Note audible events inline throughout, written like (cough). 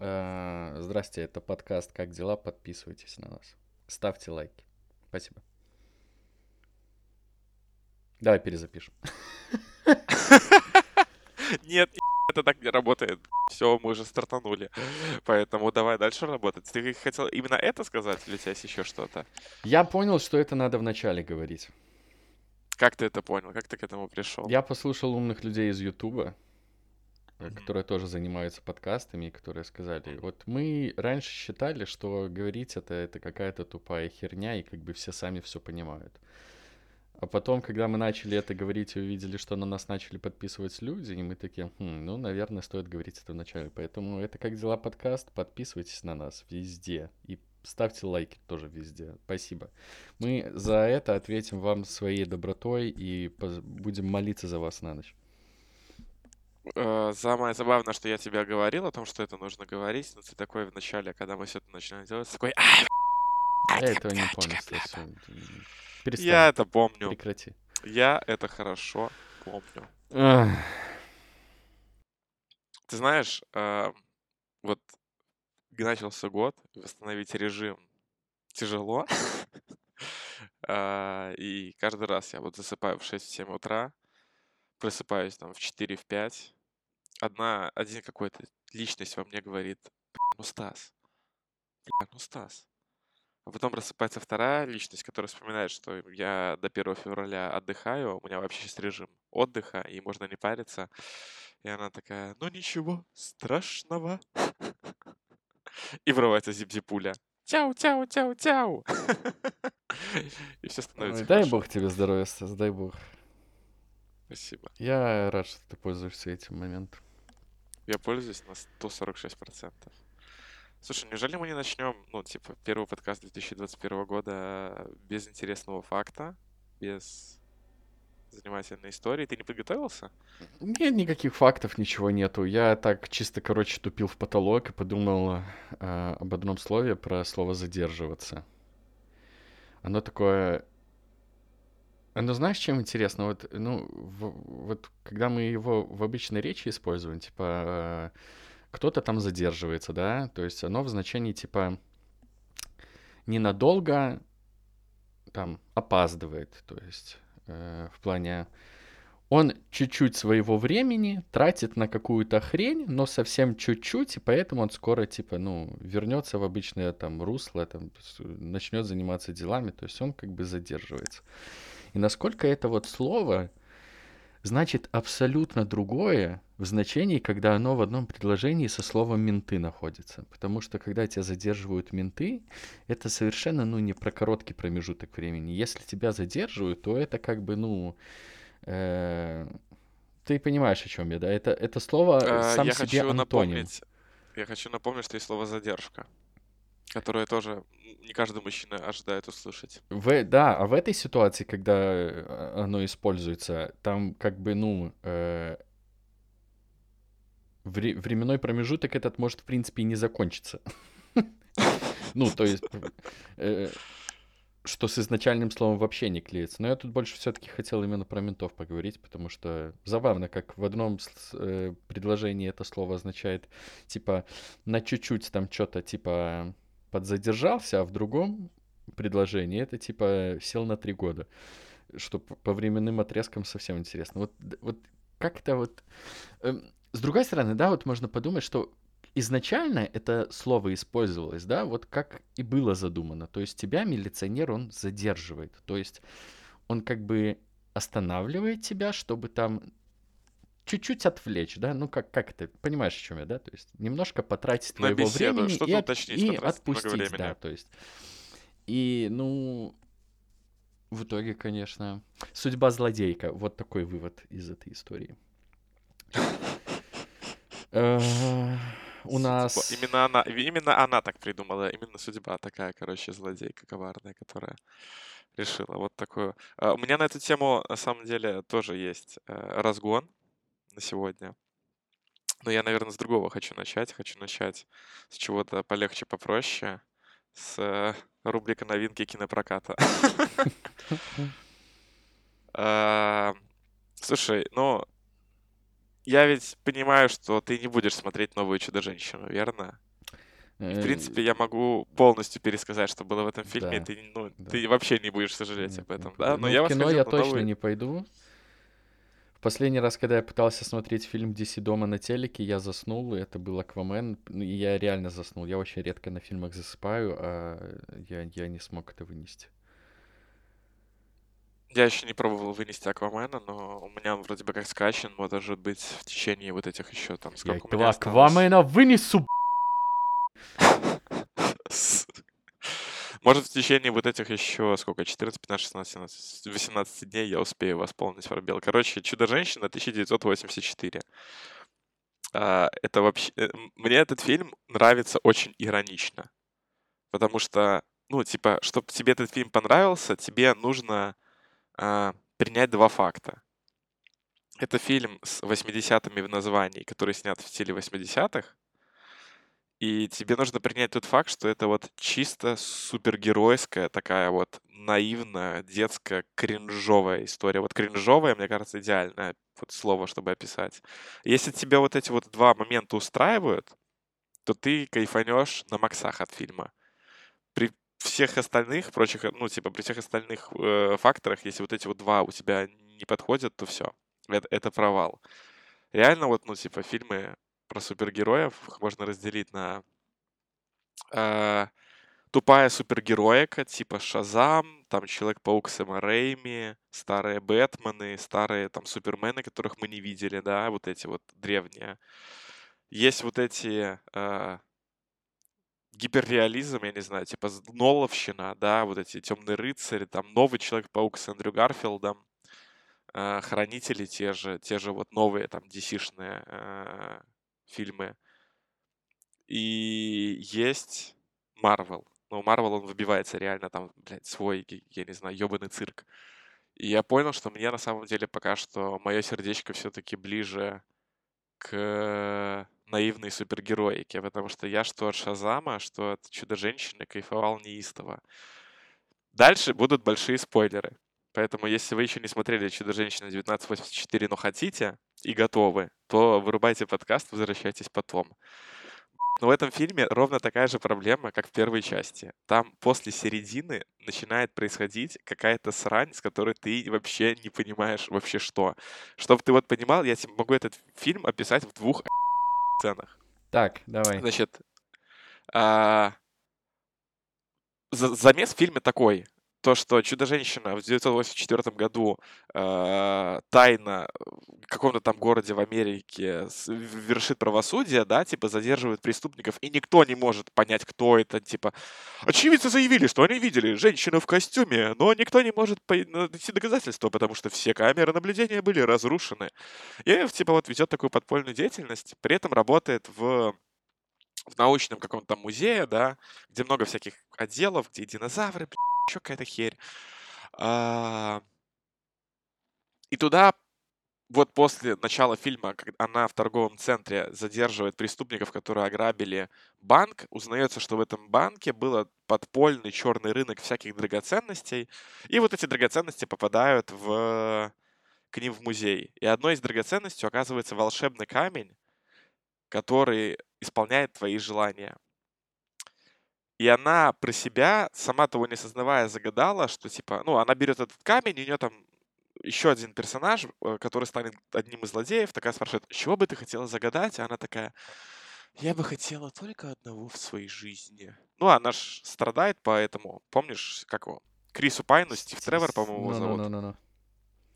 Э, Здрасте, это подкаст «Как дела?». Подписывайтесь на нас. Ставьте лайки. Спасибо. Давай перезапишем. Нет, (laughs) это так не работает. Все, мы уже стартанули. Поэтому давай дальше работать. Ты хотел именно это сказать или у тебя есть еще что-то? Я понял, что это надо вначале говорить. Как ты это понял? Как ты к этому пришел? Я послушал умных людей из Ютуба, Мгм. которые тоже занимаются подкастами, и которые сказали, вот мы раньше считали, что говорить это, это какая-то тупая херня, и как бы все сами все понимают. А потом, когда мы начали это говорить и увидели, что на нас начали подписывать люди, и мы такие, «Хм, ну, наверное, стоит говорить это вначале. Поэтому это «Как дела?» подкаст, подписывайтесь на нас везде. И ставьте лайки тоже везде. Спасибо. Мы за это ответим вам своей добротой и будем молиться за вас на ночь. Э, Самое забавное, что я тебе говорил о том, что это нужно говорить, но ты такой в начале, когда мы все это начинаем делать, такой, «Ай, Я этого не помню. Перестань. я это помню, Прекрати. я это хорошо помню. Ты знаешь, э, вот начался год, восстановить режим тяжело. А, (laughs) И каждый раз я вот засыпаю в 6-7 утра, просыпаюсь там в 4 в 5. Одна, один какой-то личность во мне говорит, «Бля, ну Стас, ну Стас. А потом просыпается вторая личность, которая вспоминает, что я до 1 февраля отдыхаю, у меня вообще сейчас режим отдыха, и можно не париться. И она такая, ну ничего страшного. (laughs) И врывается зип-зипуля. Тяу, тяу, тяу, тяу. (laughs) И все становится ой, Дай бог тебе здоровья, Стас, дай бог. Спасибо. Я рад, что ты пользуешься этим моментом. Я пользуюсь на 146%. Слушай, неужели мы не начнем, ну, типа, первый подкаст 2021 года без интересного факта, без занимательной истории? Ты не подготовился? Нет никаких фактов, ничего нету. Я так чисто, короче, тупил в потолок и подумал э, об одном слове про слово «задерживаться». Оно такое... Оно знаешь, чем интересно? Вот, ну, в- вот когда мы его в обычной речи используем, типа, э, кто-то там задерживается, да? То есть оно в значении, типа, ненадолго там опаздывает. То есть э, в плане он чуть-чуть своего времени тратит на какую-то хрень, но совсем чуть-чуть, и поэтому он скоро, типа, ну, вернется в обычное там русло, там, начнет заниматься делами, то есть он как бы задерживается. И насколько это вот слово значит абсолютно другое в значении, когда оно в одном предложении со словом менты находится. Потому что когда тебя задерживают менты, это совершенно, ну, не про короткий промежуток времени. Если тебя задерживают, то это как бы, ну, э, ты понимаешь, о чем я, да? Это, это слово Э, сам Я себе хочу антоним. напомнить, я хочу напомнить, что есть слово «задержка», которое тоже не каждый мужчина ожидает услышать. В, да, а в этой ситуации, когда э, оно используется, там как бы, ну, э, вре- временной промежуток этот может, в принципе, и не закончиться. (laughs) Ну, то есть, э, что с изначальным словом вообще не клеится. Но я тут больше все-таки хотел именно про ментов поговорить, потому что забавно, как в одном э, предложении это слово означает, типа, на чуть-чуть там что-то, типа, подзадержался, а в другом предложении это, типа, сел на три года. Что по временным отрезкам совсем интересно. Вот, вот как-то вот... эм, С другой стороны, да, вот можно подумать, что изначально это слово использовалось, да, вот как и было задумано. То есть тебя милиционер, он задерживает. То есть он как бы останавливает тебя, чтобы там чуть-чуть отвлечь, да, ну как, как это, понимаешь, о чем я, да, то есть немножко потратить На твоего беседу, времени что-то и, от- уточнить, и отпустить, да, то есть. И, ну, в итоге, конечно, судьба злодейка, вот такой вывод из этой истории. Э, У нас... Именно она, именно она так придумала, именно судьба такая, короче, злодейка коварная, которая решила вот такую. А, У меня на эту тему, на самом деле, тоже есть э, разгон на сегодня. Но я, наверное, с другого хочу начать. Хочу начать с чего-то полегче, попроще. С э, рубрика новинки кинопроката. А, (laughs) Слушай, ну, я ведь понимаю, что ты не будешь смотреть новую Чудо-женщину, верно? И, в Э, принципе, я могу полностью пересказать, что было в этом фильме, Да, ты, ну, да. ты вообще не будешь сожалеть Нет, об этом, да? Но Ну, я в кино я точно новый... не пойду. Последний раз, когда я пытался смотреть фильм DC дома на телеке, я заснул, и это был Аквамен. Ну, и я реально заснул. Я очень редко на фильмах засыпаю, а я, я не смог это вынести. Я еще не пробовал вынести Аквамена, но у меня он вроде бы как скачан, может быть, в течение вот этих еще там, Я сколько у этого меня осталось. Аквамена вынесу, С- Может, в течение вот этих еще, сколько, 14, 15, 16, 17, 18 дней я успею восполнить пробел. Короче, «Чудо-женщина» 1984. А, Это вообще... э, Мне этот фильм нравится очень иронично. Потому что, ну, типа, чтобы тебе этот фильм понравился, тебе нужно а, принять два факта. Это фильм с 80-ми в названии, который снят в стиле 80-х. И тебе нужно принять тот факт, что это вот чисто супергеройская, такая вот наивная, детская, кринжовая история. Вот кринжовая, мне кажется, идеальное вот слово, чтобы описать. Если тебя вот эти вот два момента устраивают, то ты кайфанешь на максах от фильма. При всех остальных, прочих, ну, типа, при всех остальных э, факторах, если вот эти вот два у тебя не подходят, то все. Это, это провал. Реально, вот, ну, типа, фильмы про супергероев можно разделить на э, тупая супергероика, типа Шазам, там Человек-паук Сэма Рэйми, старые Бэтмены, старые там Супермены, которых мы не видели, да, вот эти вот древние. Есть вот эти э, гиперреализм, я не знаю, типа Ноловщина, да, вот эти Темные рыцари, там новый Человек-паук с Эндрю Гарфилдом, э, Хранители те же, те же вот новые там DC-шные э, фильмы. И есть Марвел. Ну, Марвел, он выбивается реально там, блядь, свой, я не знаю, ебаный цирк. И я понял, что мне на самом деле пока что мое сердечко все-таки ближе к наивной супергероике, потому что я что от Шазама, что от Чудо-женщины кайфовал неистово. Дальше будут большие спойлеры. Поэтому, если вы еще не смотрели Чудо-женщина 1984, но хотите и готовы, то вырубайте подкаст, возвращайтесь потом. Но в этом фильме ровно такая же проблема, как в первой части. Там после середины начинает происходить какая-то срань, с которой ты вообще не понимаешь вообще что. Чтобы ты вот понимал, я тебе могу этот фильм описать в двух (laughs) сценах. Так, давай. Значит, а, за- замес в фильме такой. То, что Чудо-женщина в 1984 году э, тайно в каком-то там городе в Америке вершит правосудие, да, типа задерживает преступников, и никто не может понять, кто это, типа. Очевидцы заявили, что они видели женщину в костюме, но никто не может найти доказательства, потому что все камеры наблюдения были разрушены. И, типа, вот ведет такую подпольную деятельность, при этом работает в в научном каком-то музее, да, где много всяких отделов, где динозавры, еще какая-то херь. А, И туда вот после начала фильма, она в торговом центре задерживает преступников, которые ограбили банк, узнается, что в этом банке был подпольный черный рынок всяких драгоценностей, и вот эти драгоценности попадают в... к ним в музей. И одной из драгоценностей оказывается волшебный камень, который исполняет твои желания. И она про себя, сама того не сознавая, загадала, что типа, ну, она берет этот камень, и у нее там еще один персонаж, э, который станет одним из злодеев, такая спрашивает, чего бы ты хотела загадать? А она такая, я бы хотела только одного в своей жизни. Ну, она ж страдает поэтому. Помнишь, как его? Крису Пайну, Стив Тревор, по-моему, его зовут. Ну-ну-ну-ну.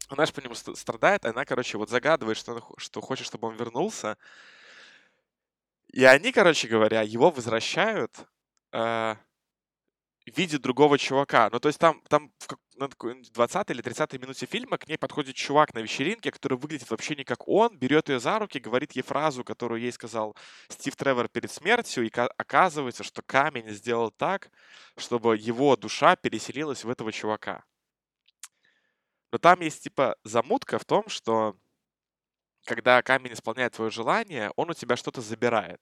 Она же по нему ст- страдает, она, короче, вот загадывает, что, хо- что хочет, чтобы он вернулся. И они, короче говоря, его возвращают э, в виде другого чувака. Ну, то есть там, там в на такой 20 или 30 минуте фильма к ней подходит чувак на вечеринке, который выглядит вообще не как он, берет ее за руки, говорит ей фразу, которую ей сказал Стив Тревор перед смертью, и ка- оказывается, что камень сделал так, чтобы его душа переселилась в этого чувака. Но там есть, типа, замутка в том, что когда камень исполняет твое желание, он у тебя что-то забирает.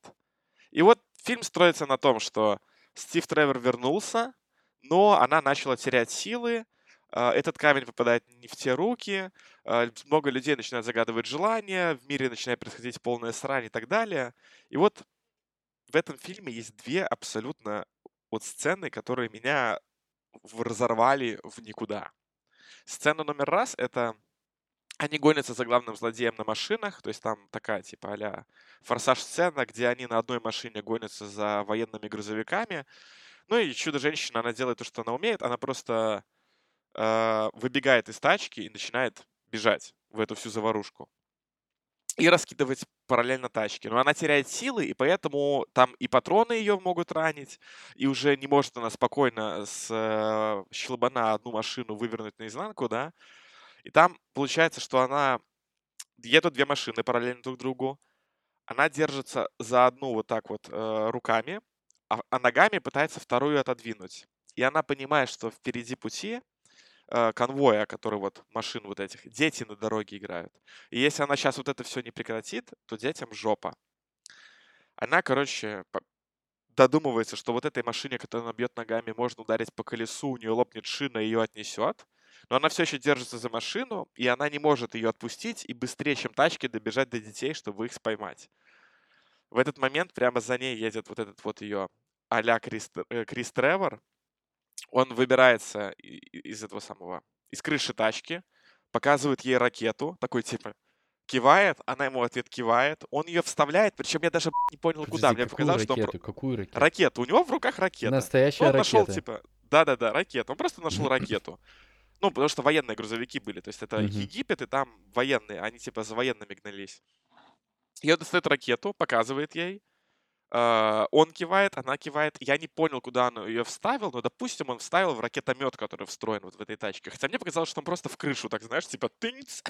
И вот фильм строится на том, что Стив Тревор вернулся, но она начала терять силы, а, этот камень попадает не в те руки, а, много людей начинают загадывать желания, в мире начинает происходить полная срань и так далее. И вот в этом фильме есть две абсолютно вот сцены, которые меня разорвали в никуда. Сцена номер раз — это они гонятся за главным злодеем на машинах, то есть там такая типа а форсаж-сцена, где они на одной машине гонятся за военными грузовиками. Ну и Чудо-женщина, она делает то, что она умеет, она просто э, выбегает из тачки и начинает бежать в эту всю заварушку. И раскидывать параллельно тачки. Но она теряет силы, и поэтому там и патроны ее могут ранить, и уже не может она спокойно с э, щелбана одну машину вывернуть наизнанку, да. И там получается, что она... Едут две машины параллельно друг другу. Она держится за одну вот так вот э, руками, а, а ногами пытается вторую отодвинуть. И она понимает, что впереди пути э, конвоя, который вот машин вот этих, дети на дороге играют. И если она сейчас вот это все не прекратит, то детям жопа. Она, короче, додумывается, что вот этой машине, которую она бьет ногами, можно ударить по колесу, у нее лопнет шина, ее отнесет но она все еще держится за машину, и она не может ее отпустить и быстрее, чем тачки, добежать до детей, чтобы их споймать. В этот момент прямо за ней едет вот этот вот ее а-ля Крис, э, Крис Тревор. Он выбирается из этого самого, из крыши тачки, показывает ей ракету, такой типа, кивает, она ему ответ кивает, он ее вставляет, причем я даже не понял, Подожди, куда. Мне показалось, ракету? что... Какую ракету? Ракету. У него в руках ракета. Настоящая он ракета. нашел, типа, да-да-да, ракету. Он просто нашел (laughs) ракету. Ну, потому что военные грузовики были. То есть это mm-hmm. Египет, и там военные. Они типа за военными гнались. Он достает ракету, показывает ей. Uh, он кивает, она кивает. Я не понял, куда он ее вставил, но, допустим, он вставил в ракетомет, который встроен вот в этой тачке. Хотя мне показалось, что он просто в крышу, так знаешь, типа тынц,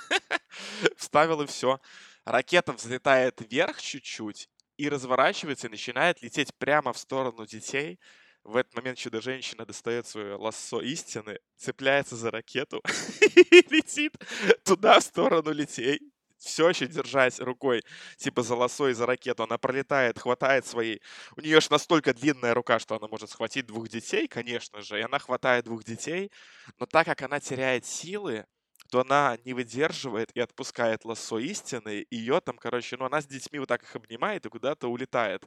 (laughs) вставил и все. Ракета взлетает вверх чуть-чуть и разворачивается и начинает лететь прямо в сторону детей. В этот момент чудо-женщина достает свое лассо истины, цепляется за ракету (laughs) и летит туда, в сторону летей. Все еще держась рукой, типа за лассо и за ракету, она пролетает, хватает своей... У нее же настолько длинная рука, что она может схватить двух детей, конечно же, и она хватает двух детей, но так как она теряет силы, то она не выдерживает и отпускает лассо истины, и ее там, короче, ну, она с детьми вот так их обнимает и куда-то улетает.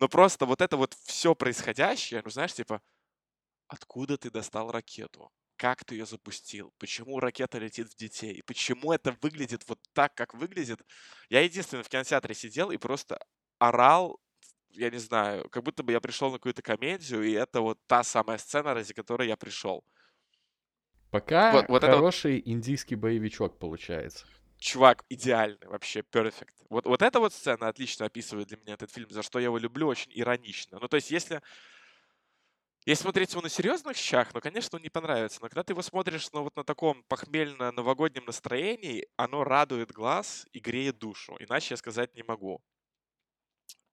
Но просто вот это вот все происходящее, ну знаешь, типа, откуда ты достал ракету? Как ты ее запустил? Почему ракета летит в детей? Почему это выглядит вот так, как выглядит? Я единственный в кинотеатре сидел и просто орал, я не знаю, как будто бы я пришел на какую-то комедию, и это вот та самая сцена, ради которой я пришел. Пока вот, вот хороший это... индийский боевичок получается чувак идеальный, вообще perfect. Вот, вот эта вот сцена отлично описывает для меня этот фильм, за что я его люблю очень иронично. Ну, то есть, если, если смотреть его на серьезных щах, ну, конечно, он не понравится. Но когда ты его смотришь ну, вот на таком похмельно-новогоднем настроении, оно радует глаз и греет душу. Иначе я сказать не могу.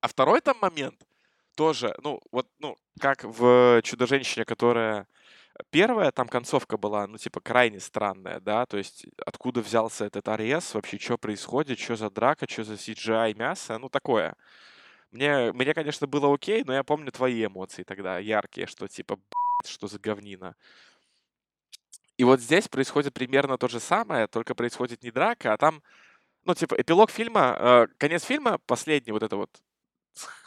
А второй там момент тоже, ну, вот, ну, как в «Чудо-женщине», которая Первая там концовка была, ну, типа, крайне странная, да, то есть откуда взялся этот арес, вообще, что происходит, что за драка, что за CGI мясо, ну, такое. Мне, мне, конечно, было окей, но я помню твои эмоции тогда, яркие, что типа, что за говнина. И вот здесь происходит примерно то же самое, только происходит не драка, а там, ну, типа, эпилог фильма, э, конец фильма, последний вот это вот,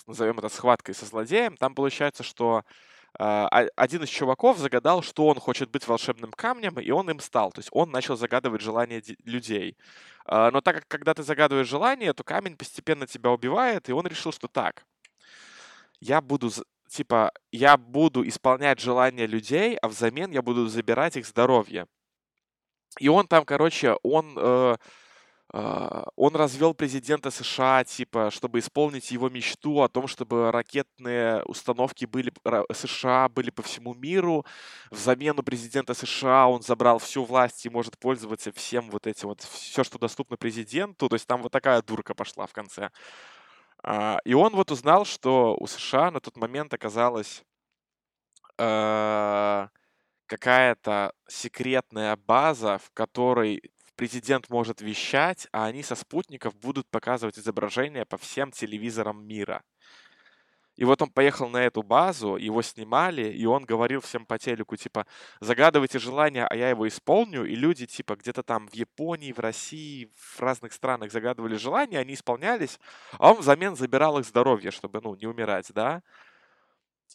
назовем это схваткой со злодеем, там получается, что один из чуваков загадал, что он хочет быть волшебным камнем, и он им стал. То есть он начал загадывать желания людей. А, но так как когда ты загадываешь желание, то камень постепенно тебя убивает, и он решил, что так, я буду, типа, я буду исполнять желания людей, а взамен я буду забирать их здоровье. И он там, короче, он э, а, он развел президента США, типа, чтобы исполнить его мечту о том, чтобы ракетные установки были, США были по всему миру. В замену президента США он забрал всю власть и может пользоваться всем вот этим вот, все, что доступно президенту. То есть там вот такая дурка пошла в конце. А, и он вот узнал, что у США на тот момент оказалась а, какая-то секретная база, в которой президент может вещать, а они со спутников будут показывать изображения по всем телевизорам мира. И вот он поехал на эту базу, его снимали, и он говорил всем по телеку, типа, загадывайте желание, а я его исполню. И люди, типа, где-то там в Японии, в России, в разных странах загадывали желания, они исполнялись, а он взамен забирал их здоровье, чтобы, ну, не умирать, да.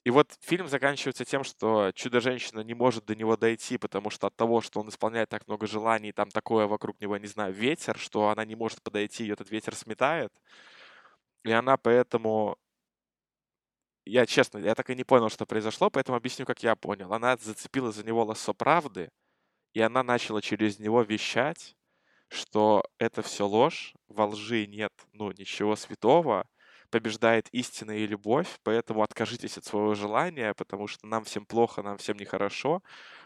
И вот фильм заканчивается тем, что Чудо-женщина не может до него дойти, потому что от того, что он исполняет так много желаний, там такое вокруг него, не знаю, ветер, что она не может подойти, и этот ветер сметает. И она поэтому я честно, я так и не понял, что произошло, поэтому объясню, как я понял. Она зацепила за него лассо правды, и она начала через него вещать, что это все ложь, во лжи нет, ну, ничего святого, побеждает истина и любовь, поэтому откажитесь от своего желания, потому что нам всем плохо, нам всем нехорошо,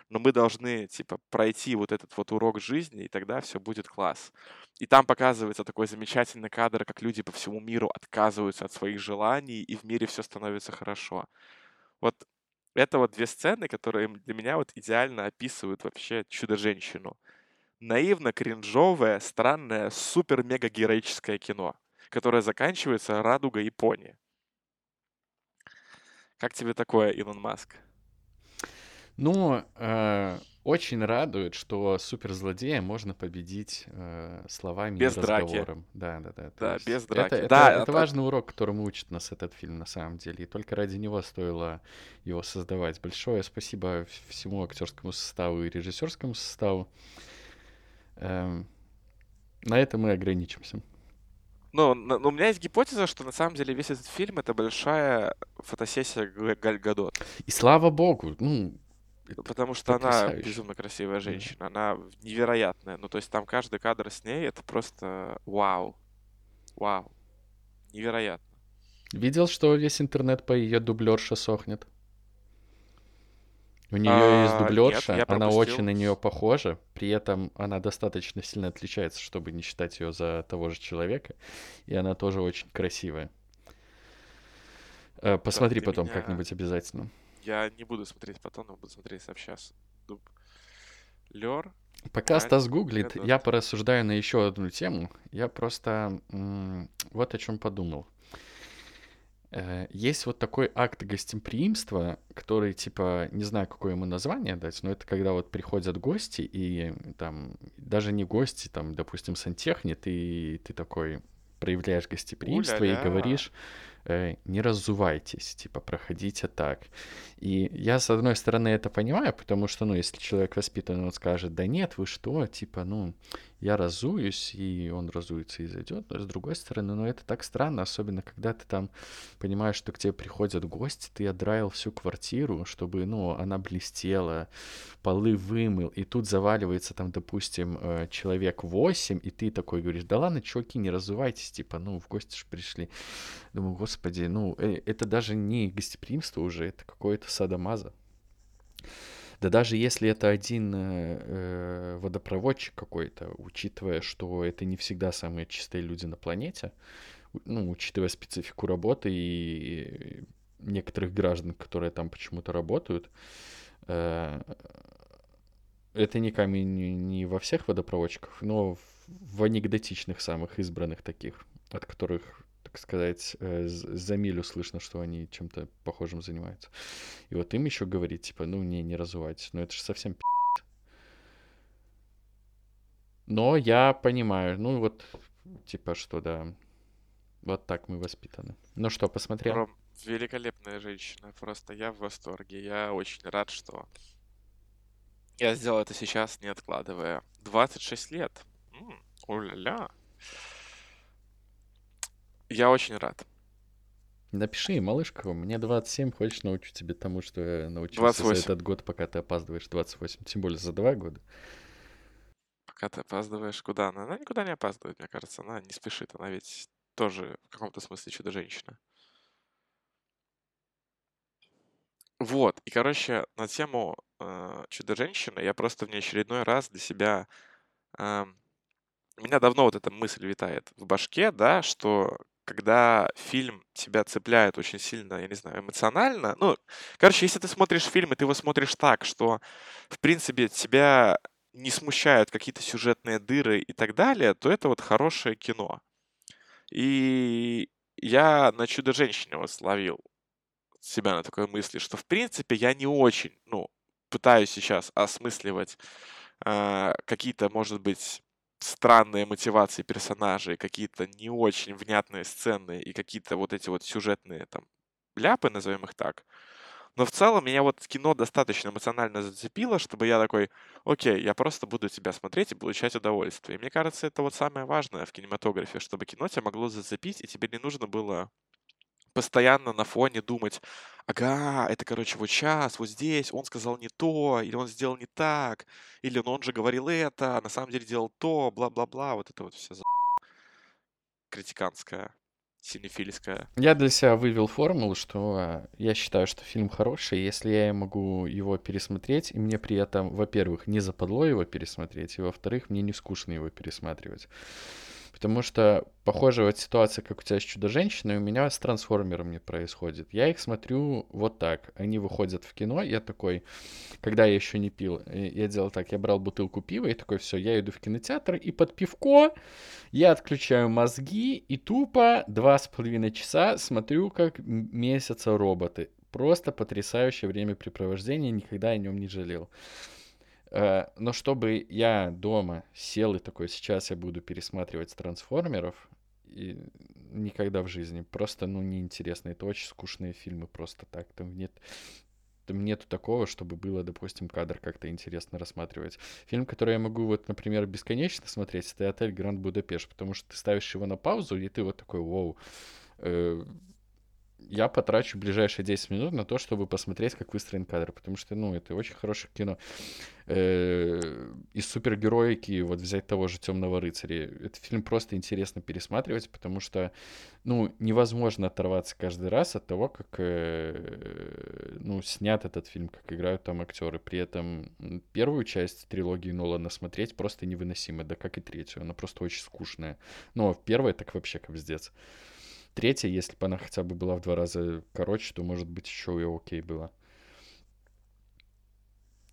но мы должны, типа, пройти вот этот вот урок жизни, и тогда все будет класс. И там показывается такой замечательный кадр, как люди по всему миру отказываются от своих желаний, и в мире все становится хорошо. Вот это вот две сцены, которые для меня вот идеально описывают вообще Чудо-женщину. Наивно, кринжовое, странное, супер-мега-героическое кино, которое заканчивается радугой Японии. Как тебе такое, Илон Маск? Ну, э, очень радует, что суперзлодея можно победить э, словами Без и драки. разговором. Да, да, да. Да, есть без это, драки. это, Да, это это- важный урок, которому учит нас этот фильм на самом деле. И только ради него стоило его создавать. Большое спасибо всему актерскому составу и режиссерскому составу. Эм, на этом мы ограничимся. Ну, ну, у меня есть гипотеза, что на самом деле весь этот фильм это большая фотосессия Галь Гадот. И слава богу, ну, Потому что она потрясающе. безумно красивая женщина. Она невероятная. Ну, то есть там каждый кадр с ней это просто вау. Вау. Невероятно. Видел, что весь интернет по ее дублерше сохнет? У нее есть А, нет, дублерша, я она очень на нее похожа, при этом она достаточно сильно отличается, чтобы не считать ее за того же человека, и она тоже очень красивая. Э, Посмотри потом меня- как-нибудь обязательно. Я не буду смотреть потом, но буду смотреть сейчас. Лер. Пока Галь Стас гуглит, я порассуждаю на еще одну тему. Я просто м, вот о чем подумал. Э, Есть вот такой акт гостеприимства, который, типа, не знаю, какое ему название дать, но это когда вот приходят гости, и там, даже не гости, там, допустим, сантехник, и ты такой проявляешь гостеприимство и У-ля-ля. говоришь, э, не разувайтесь, типа, проходите так. И я, с одной стороны, это понимаю, потому что, ну, если человек воспитанный, он скажет, да нет, вы что, типа, ну, я разуюсь, и он разуется и зайдет. Но с другой стороны, ну, это так странно, особенно когда ты там понимаешь, что к тебе приходят гости, ты отдраил всю квартиру, чтобы, ну, она блестела, полы вымыл, и тут заваливается там, допустим, э, человек 8, и ты такой говоришь, да ладно, чуваки, не разувайтесь, типа, ну, в гости же пришли. Думаю, господи, ну, э, это даже не гостеприимство уже, это какое-то садомаза. Да даже если это один э, э, водопроводчик какой-то, учитывая, что это не всегда самые чистые люди на планете, ну, учитывая специфику работы и некоторых граждан, которые там почему-то работают, э, это не камень не во всех водопроводчиках, но в, в анекдотичных самых избранных таких, от которых, так сказать, э, за милю слышно, что они чем-то похожим занимаются. И вот им еще говорить, типа, ну не, не разувайтесь. Ну это же совсем пи***. Но я понимаю, ну вот, типа, что да, вот так мы воспитаны. Ну что, посмотрел? Ром, великолепная женщина. Просто я в восторге. Я очень рад, что я сделал это сейчас, не откладывая. 26 лет. М, О-ля-ля. Я очень рад. Напиши, малышка, мне 27, хочешь научу тебе тому, что я научился 28. за этот год, пока ты опаздываешь 28, тем более за два года. Пока ты опаздываешь, куда она? Она никуда не опаздывает, мне кажется. Она не спешит. Она ведь тоже в каком-то смысле чудо-женщина. Вот. И, короче, на тему э, чудо-женщины я просто в неочередной раз для себя... эм, у меня давно вот эта мысль витает в башке, да, что когда фильм тебя цепляет очень сильно, я не знаю, эмоционально, ну, короче, если ты смотришь фильм, и ты его смотришь так, что, в принципе, тебя не смущают какие-то сюжетные дыры и так далее, то это вот хорошее кино. И я на «Чудо-женщине» вот словил себя на такой мысли, что, в принципе, я не очень, ну, пытаюсь сейчас осмысливать э, какие-то, может быть, странные мотивации персонажей, какие-то не очень внятные сцены и какие-то вот эти вот сюжетные там ляпы, назовем их так. Но в целом меня вот кино достаточно эмоционально зацепило, чтобы я такой, окей, я просто буду тебя смотреть и получать удовольствие. И мне кажется, это вот самое важное в кинематографе, чтобы кино тебя могло зацепить, и тебе не нужно было постоянно на фоне думать, ага, это, короче, вот сейчас, вот здесь, он сказал не то, или он сделал не так, или ну, он же говорил это, а на самом деле делал то, бла-бла-бла, вот это вот все за... критиканская, синефильская. Я для себя вывел формулу, что а, я считаю, что фильм хороший, если я могу его пересмотреть, и мне при этом, во-первых, не западло его пересмотреть, и во-вторых, мне не скучно его пересматривать. Потому что похожая вот ситуация, как у тебя с Чудо-женщиной, у меня с трансформерами происходит. Я их смотрю вот так. Они выходят в кино, я такой, когда я еще не пил, э, я делал так, я брал бутылку пива и такой, все, я иду в кинотеатр, и под пивко я отключаю мозги и тупо два с половиной часа смотрю, как месяца роботы. Просто потрясающее времяпрепровождение, никогда о нем не жалел. Э, но чтобы я дома сел и такой, сейчас я буду пересматривать трансформеров, и никогда в жизни. Просто, ну, неинтересно. Это очень скучные фильмы просто так. Там нет, там нету такого, чтобы было, допустим, кадр как-то интересно рассматривать. Фильм, который я могу, вот, например, бесконечно смотреть, это «Отель Гранд Будапешт», потому что ты ставишь его на паузу, и ты вот такой, вау, э, я потрачу ближайшие 10 минут на то, чтобы посмотреть, как выстроен кадр, потому что, ну, это очень хорошее кино. Э, из супергероики, вот взять того же Темного рыцаря, этот фильм просто интересно пересматривать, потому что, ну, невозможно оторваться каждый раз от того, как, э, ну, снят этот фильм, как играют там актеры. При этом первую часть трилогии Нолана смотреть просто невыносимо, да как и третью, она просто очень скучная. Но первая так вообще капздец. Третья, если бы она хотя бы была в два раза короче, то, может быть, еще и окей было.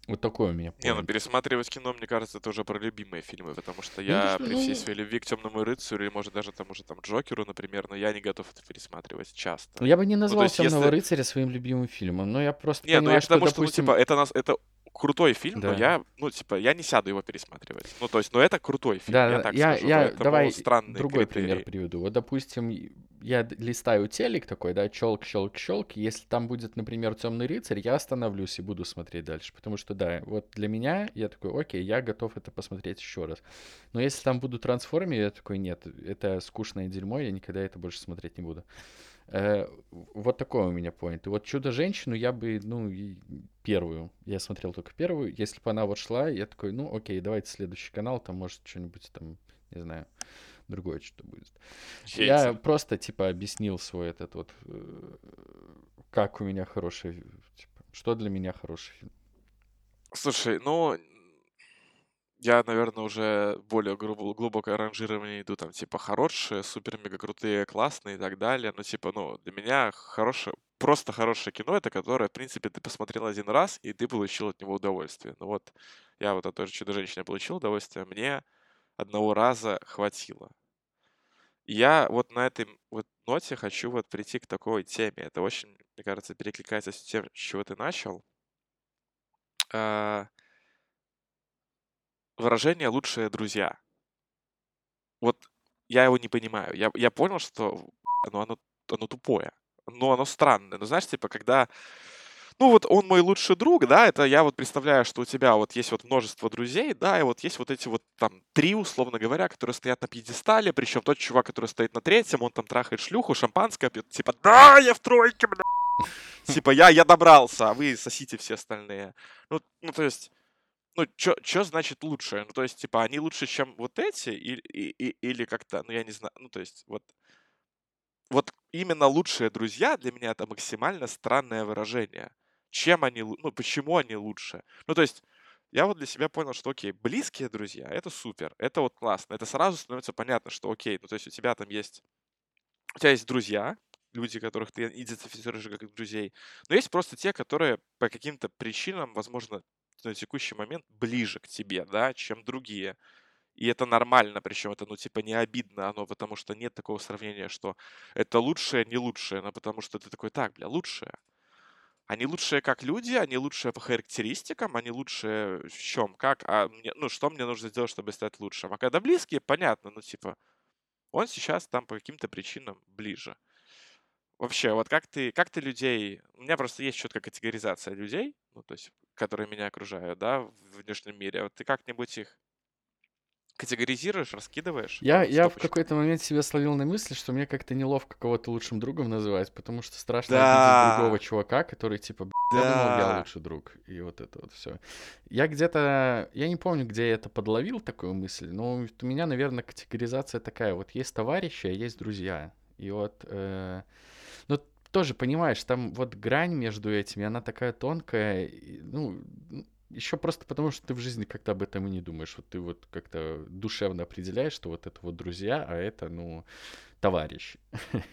Вот такой у меня Не, ну пересматривать кино, мне кажется, это уже про любимые фильмы, потому что ну, я при всей ну своей любви к Темному рыцарю, или может даже тому же там Джокеру, например, но я не готов это пересматривать часто. Ну, я бы не ну, назвал ну, Темного если... рыцаря своим любимым фильмом, но я просто Не, ну я что, потому допустим... что, ну, типа, это, нас, это крутой фильм, да. но я, ну, типа, я не сяду его пересматривать. Ну, то есть, ну, это крутой фильм, да, я так я, скажу. Я, давай другой критерии. пример приведу. Вот, допустим, я листаю телек такой, да, челк, щелк, щелк. Если там будет, например, темный рыцарь, я остановлюсь и буду смотреть дальше. Потому что, да, вот для меня я такой, окей, я готов это посмотреть еще раз. Но если там будут трансформеры, я такой, нет, это скучное дерьмо, я никогда это больше смотреть не буду. Э, вот такой у меня поинт. И вот «Чудо-женщину» я бы, ну, первую. Я смотрел только первую. Если бы она вот шла, я такой, ну, окей, давайте следующий канал, там, может, что-нибудь там, не знаю, другое что-то будет. Яйца. Я просто, типа, объяснил свой этот вот, э, как у меня хороший, типа, что для меня хороший фильм. Слушай, ну, я, наверное, уже более глубокое ранжирование иду, там, типа, хорошие, супер-мега крутые, классные и так далее. Но, типа, ну, для меня хорошее, просто хорошее кино, это которое, в принципе, ты посмотрел один раз, и ты получил от него удовольствие. Ну вот, я вот от той же Чудо-женщины получил удовольствие, мне одного раза хватило. я вот на этой вот ноте хочу вот прийти к такой теме. Это очень, мне кажется, перекликается с тем, с чего ты начал. Выражение «лучшие друзья». Вот я его не понимаю. Я, я понял, что ну, оно, оно тупое. Но оно странное. Ну, знаешь, типа, когда... Ну, вот он мой лучший друг, да, это я вот представляю, что у тебя вот есть вот множество друзей, да, и вот есть вот эти вот там три, условно говоря, которые стоят на пьедестале, причем тот чувак, который стоит на третьем, он там трахает шлюху, шампанское пьет, типа, да, я в тройке, бля. (laughs) Типа, я, я добрался, а вы сосите все остальные. Ну, ну то есть, ну, что значит лучше? Ну, то есть, типа, они лучше, чем вот эти? Или, и, или как-то, ну, я не знаю, ну, то есть, вот... Вот именно лучшие друзья для меня это максимально странное выражение. Чем они, ну, почему они лучше? Ну, то есть, я вот для себя понял, что, окей, близкие друзья, это супер, это вот классно. Это сразу становится понятно, что, окей, ну, то есть, у тебя там есть... У тебя есть друзья, люди, которых ты идентифицируешь как друзей. Но есть просто те, которые по каким-то причинам, возможно, на текущий момент ближе к тебе, да, чем другие. И это нормально, причем это, ну, типа, не обидно оно, потому что нет такого сравнения, что это лучшее, не лучшее, но потому что ты такой, так, бля, лучшее. Они лучшие как люди, они лучшие по характеристикам, они лучшие в чем, как, а мне, ну, что мне нужно сделать, чтобы стать лучшим. А когда близкие, понятно, ну, типа, он сейчас там по каким-то причинам ближе. Вообще, вот как ты, как ты людей... У меня просто есть четкая категоризация людей, ну, то есть, которые меня окружают, да, в внешнем мире. Вот ты как-нибудь их категоризируешь, раскидываешь? Я, я в какой-то момент себя словил на мысли, что мне как-то неловко кого-то лучшим другом называть, потому что страшно обидеть другого Да, чувака, который типа, «Б***ь, я думал, я да. лучший друг. И вот это вот все. Я где-то, я не помню, где я это подловил, такую мысль, но у меня, наверное, категоризация такая. Вот есть товарищи, а есть друзья. И вот, э, тоже понимаешь, там вот грань между этими, она такая тонкая, ну, еще просто потому, что ты в жизни как-то об этом и не думаешь. Вот ты вот как-то душевно определяешь, что вот это вот друзья, а это, ну, товарищ. (laughs)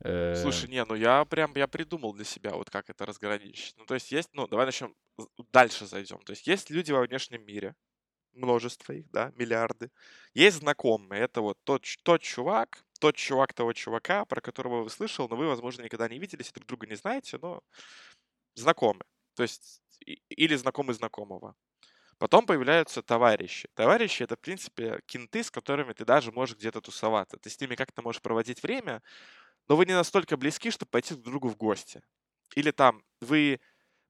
Э, Слушай, не, ну я прям, я придумал для себя, вот как это разграничить. Ну, то есть есть, ну, давай начнем, дальше зайдем. То есть есть люди во внешнем мире, множество их, да, миллиарды. Есть знакомые, это вот тот, тот чувак, тот чувак того чувака, про которого вы слышал, но вы, возможно, никогда не виделись друг друга не знаете, но знакомы. То есть или знакомый знакомого. Потом появляются товарищи. Товарищи — это, в принципе, кенты, с которыми ты даже можешь где-то тусоваться. Ты с ними как-то можешь проводить время, но вы не настолько близки, чтобы пойти друг к другу в гости. Или там вы,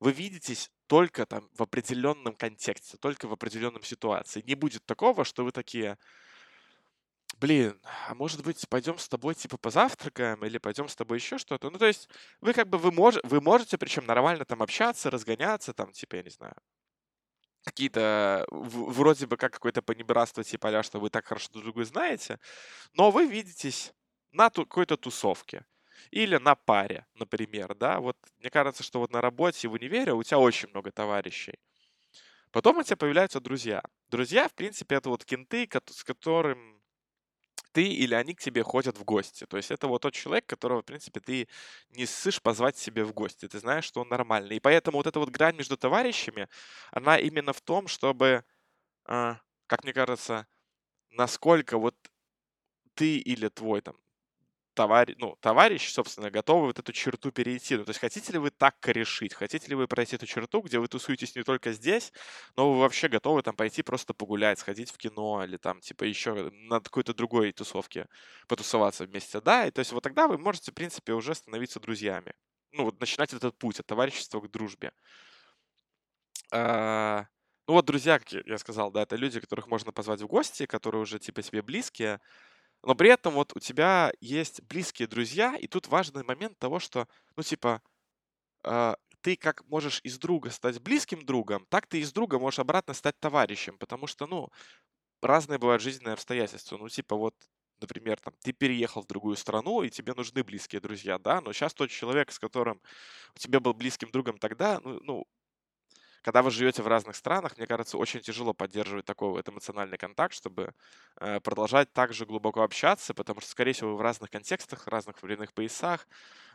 вы видитесь только там в определенном контексте, только в определенном ситуации. Не будет такого, что вы такие, блин, а может быть, пойдем с тобой типа позавтракаем или пойдем с тобой еще что-то. Ну, то есть вы как бы, вы, мож, вы можете причем нормально там общаться, разгоняться, там, типа, я не знаю, какие-то вроде бы как какое-то понебратство типа а что вы так хорошо друг друга знаете, но вы видитесь на ту- какой-то тусовке или на паре, например, да, вот мне кажется, что вот на работе в универе у тебя очень много товарищей. Потом у тебя появляются друзья. Друзья, в принципе, это вот кенты, с которым ты или они к тебе ходят в гости. То есть это вот тот человек, которого, в принципе, ты не ссышь позвать себе в гости. Ты знаешь, что он нормальный. И поэтому вот эта вот грань между товарищами, она именно в том, чтобы, а, как мне кажется, насколько вот ты или твой там товарищ, ну, товарищ, собственно, готовы вот эту черту перейти. Ну, то есть хотите ли вы так корешить? Хотите ли вы пройти эту черту, где вы тусуетесь не только здесь, но вы вообще готовы там пойти просто погулять, сходить в кино или там типа еще на какой-то другой тусовке потусоваться вместе, да? И то есть вот тогда вы можете, в принципе, уже становиться друзьями. Ну, вот начинать этот путь от товарищества к дружбе. А, Ну вот друзья, как я сказал, да, это люди, которых можно позвать в гости, которые уже типа тебе близкие, но при этом вот у тебя есть близкие друзья, и тут важный момент того, что, ну, типа, а, ты как можешь из друга стать близким другом, так ты из друга можешь обратно стать товарищем, потому что, ну, разные бывают жизненные обстоятельства. Ну, типа, вот, например, там, ты переехал в другую страну, и тебе нужны близкие друзья, да, но сейчас тот человек, с которым у тебя был близким другом тогда, ну, ну, когда вы живете в разных странах, мне кажется, очень тяжело поддерживать такой вот эмоциональный контакт, чтобы э, продолжать так же глубоко общаться, потому что, скорее всего, вы в разных контекстах, в разных временных поясах,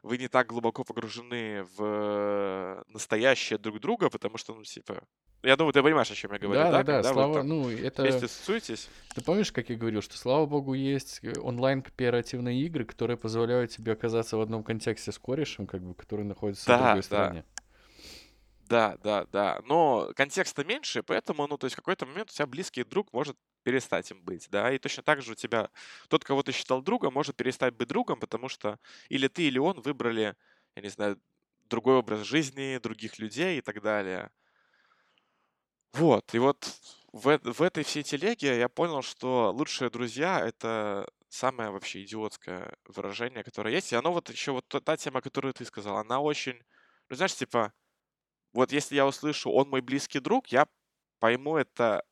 вы не так глубоко погружены в настоящее друг друга, потому что, ну, типа, я думаю, ты понимаешь, о чем я говорю, Да, да? да, да, вы слава, там ну, вместе это, тусуетесь, ты помнишь, как я говорил, что, слава богу, есть э, онлайн-кооперативные игры, которые позволяют тебе оказаться в одном контексте с корешем, как бы, который находится в да, другой да, стране. Да, да, да, но контекста меньше, поэтому, ну, то есть в какой-то момент у тебя близкий друг может перестать им быть, да, и точно так же у тебя тот, кого ты считал другом, может перестать быть другом, потому что или ты, или он выбрали, я не знаю, другой образ жизни, других людей и так далее. Вот, и вот в, в этой всей телеге я понял, что лучшие друзья — это самое вообще идиотское выражение, которое есть. И оно вот еще вот та тема, которую ты сказал, она очень, ну знаешь, типа, вот если я услышу «он мой близкий друг», я пойму это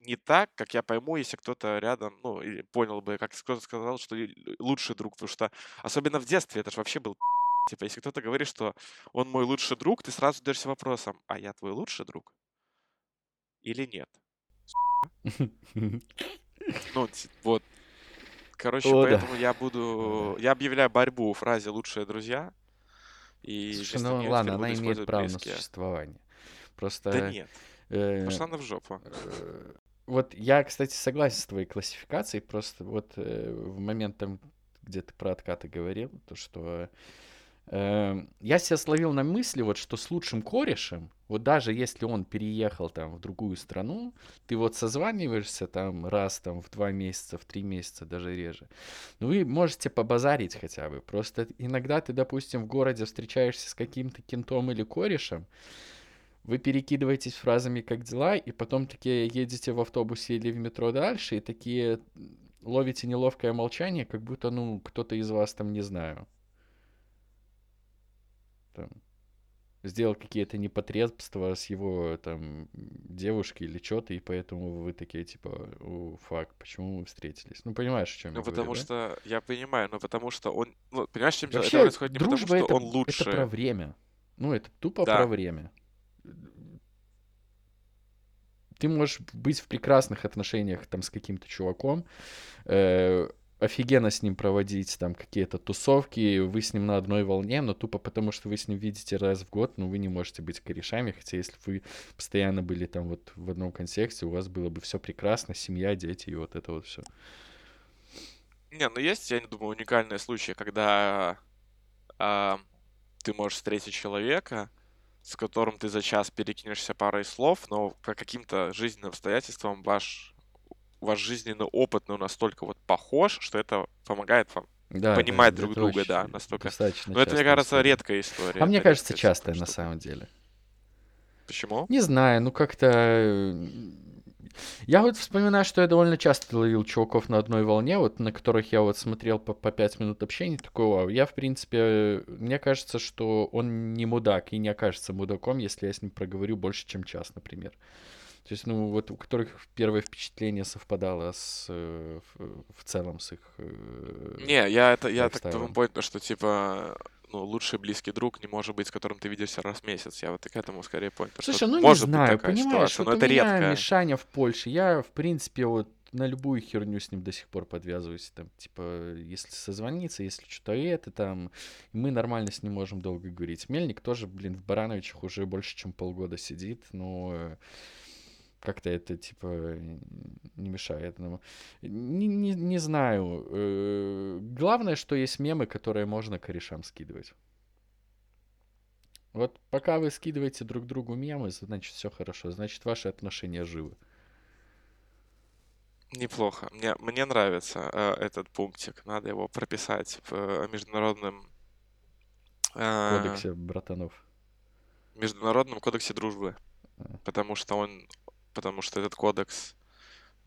не так, как я пойму, если кто-то рядом, ну, или понял бы, как кто-то сказал, что лучший друг, потому что особенно в детстве это же вообще был (laughs) типа, если кто-то говорит, что он мой лучший друг, ты сразу задаешься вопросом, а я твой лучший друг? или нет? (laughs) Ну, вот, короче, поэтому я буду, я объявляю борьбу в фразе «лучшие друзья», и Слушай, ну ладно, она имеет право на близкие. существование. Да Просто нет, э, пошла она в жопу. э, вот я, кстати, согласен с твоей классификацией, просто вот э, в момент там, где ты про откаты говорил, то что Эм, я себя словил на мысли, вот что с лучшим корешем, вот даже если он переехал там в другую страну, ты вот созваниваешься там раз там в два месяца, в три месяца, даже реже. Ну, вы можете побазарить хотя бы. Просто иногда ты, допустим, в городе встречаешься с каким-то кентом или корешем, вы перекидываетесь фразами «как дела», и потом такие едете в автобусе или в метро дальше, и такие ловите неловкое молчание, как будто, ну, кто-то из вас там, не знаю, там, сделал какие-то непотребства с его там девушкой или что-то, и поэтому вы такие типа, о, фак, почему мы встретились? Ну, понимаешь, о чем Ну, я потому говорю, да? что, я понимаю, но потому что он, ну, понимаешь, чем дело? Это Вообще, происходит не потому, что это, он это про лучше. время. Ну, это тупо Да. про время. Ты можешь быть в прекрасных отношениях там с каким-то чуваком, э, офигенно с ним проводить там какие-то тусовки, вы с ним на одной волне, но тупо потому, что вы с ним видите раз в год, ну, вы не можете быть корешами, хотя если вы постоянно были там вот в одном контексте, у вас было бы все прекрасно, семья, дети и вот это вот все. Не, ну есть, я не думаю, уникальные случаи, когда а, ты можешь встретить человека, с которым ты за час перекинешься парой слов, но по каким-то жизненным обстоятельствам ваш, ваш жизненный опыт ну, настолько вот похож, что это помогает вам Да, понимать да, друг друга, да, настолько. достаточно Но это, мне кажется, история. редкая история. А мне кажется, редкая частая на самом деле. Почему? Не знаю, ну как-то... э, Я вот вспоминаю, что я довольно часто ловил чуваков на одной волне, вот на которых я вот смотрел по, по 5 минут общения, такой, вау, я, в принципе, мне кажется, что он не мудак и не окажется мудаком, если я с ним проговорю больше, чем час, например. То есть, ну, вот у которых первое впечатление совпадало с, э, в, в целом с их... э, Не, я это я так тому понял, что типа ну, лучший близкий друг не может быть, с которым ты видишься раз в месяц. Я вот к этому скорее понял. что Слушай, ну не может быть знаю, такая понимаешь, ситуация, вот но это меня редко. Мишаня в Польше, я, в принципе, вот на любую херню с ним до сих пор подвязываюсь, там, типа, если созвониться, если что-то это, там, мы нормально с ним можем долго говорить. Мельник тоже, блин, в Барановичах уже больше, чем полгода сидит, но э, как-то это, типа, не мешает этому. Не, не, не знаю. э, Главное, что есть мемы, которые можно корешам скидывать. Вот пока вы скидываете друг другу мемы, значит все хорошо, значит ваши отношения живы. Неплохо. Мне, мне нравится э, этот пунктик. Надо его прописать в э, международном, э, кодексе братанов. международном кодексе дружбы. А. Потому что он, потому что этот кодекс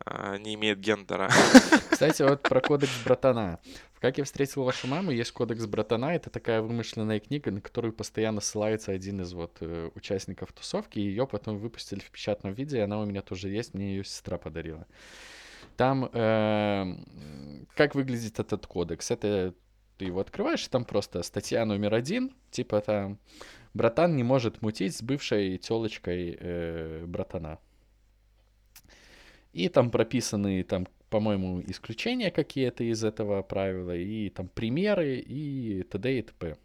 э, не имеет гендера. (laughs) Кстати, вот про кодекс братана. «Как я встретил вашу маму» есть кодекс братана. Это такая вымышленная книга, на которую постоянно ссылается один из вот э, участников тусовки. Ее потом выпустили в печатном виде, и она у меня тоже есть, мне ее сестра подарила. Там эм, как выглядит этот кодекс? Это ты его открываешь, и там просто статья номер один, типа там братан не может мутить с бывшей телочкой э, братана. И там прописаны, там, по-моему, исключения какие-то из этого правила, и там примеры, и т.д. и т.п.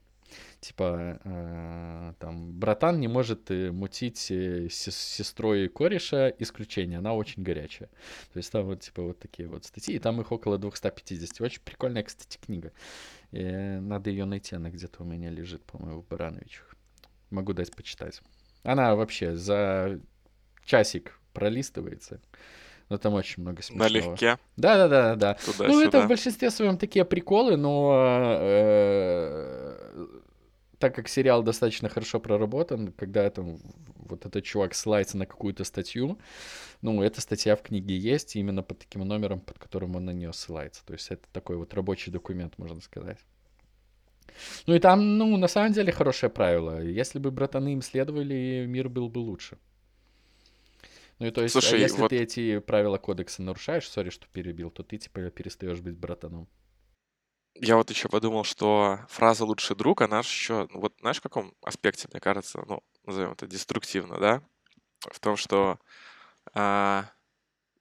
Типа, э, там, братан не может э, мутить э, с сестрой кореша, исключение, она очень горячая. То есть там вот, типа, вот такие вот статьи, и там их около 250. Очень прикольная, кстати, книга. Э, надо ее найти, она где-то у меня лежит, по-моему, в Барановичах. Могу дать почитать. Она вообще за часик пролистывается. Но там очень много смешного. Налегке, Да, да, да, да. Ну, это в большинстве своем такие приколы, но э, так как сериал достаточно хорошо проработан, когда там вот этот чувак ссылается на какую-то статью, ну, эта статья в книге есть именно под таким номером, под которым он на нее ссылается. То есть это такой вот рабочий документ, можно сказать. Ну и там, ну, на самом деле хорошее правило. Если бы братаны им следовали, мир был бы лучше. Ну и то есть, а Слушай, если вот- ты эти правила кодекса нарушаешь, сори, что перебил, то ты типа перестаешь быть братаном. Я вот еще подумал, что фраза «лучший друг», она же еще, ну вот знаешь, в каком аспекте, мне кажется, ну, назовем это деструктивно, да? В том, что а,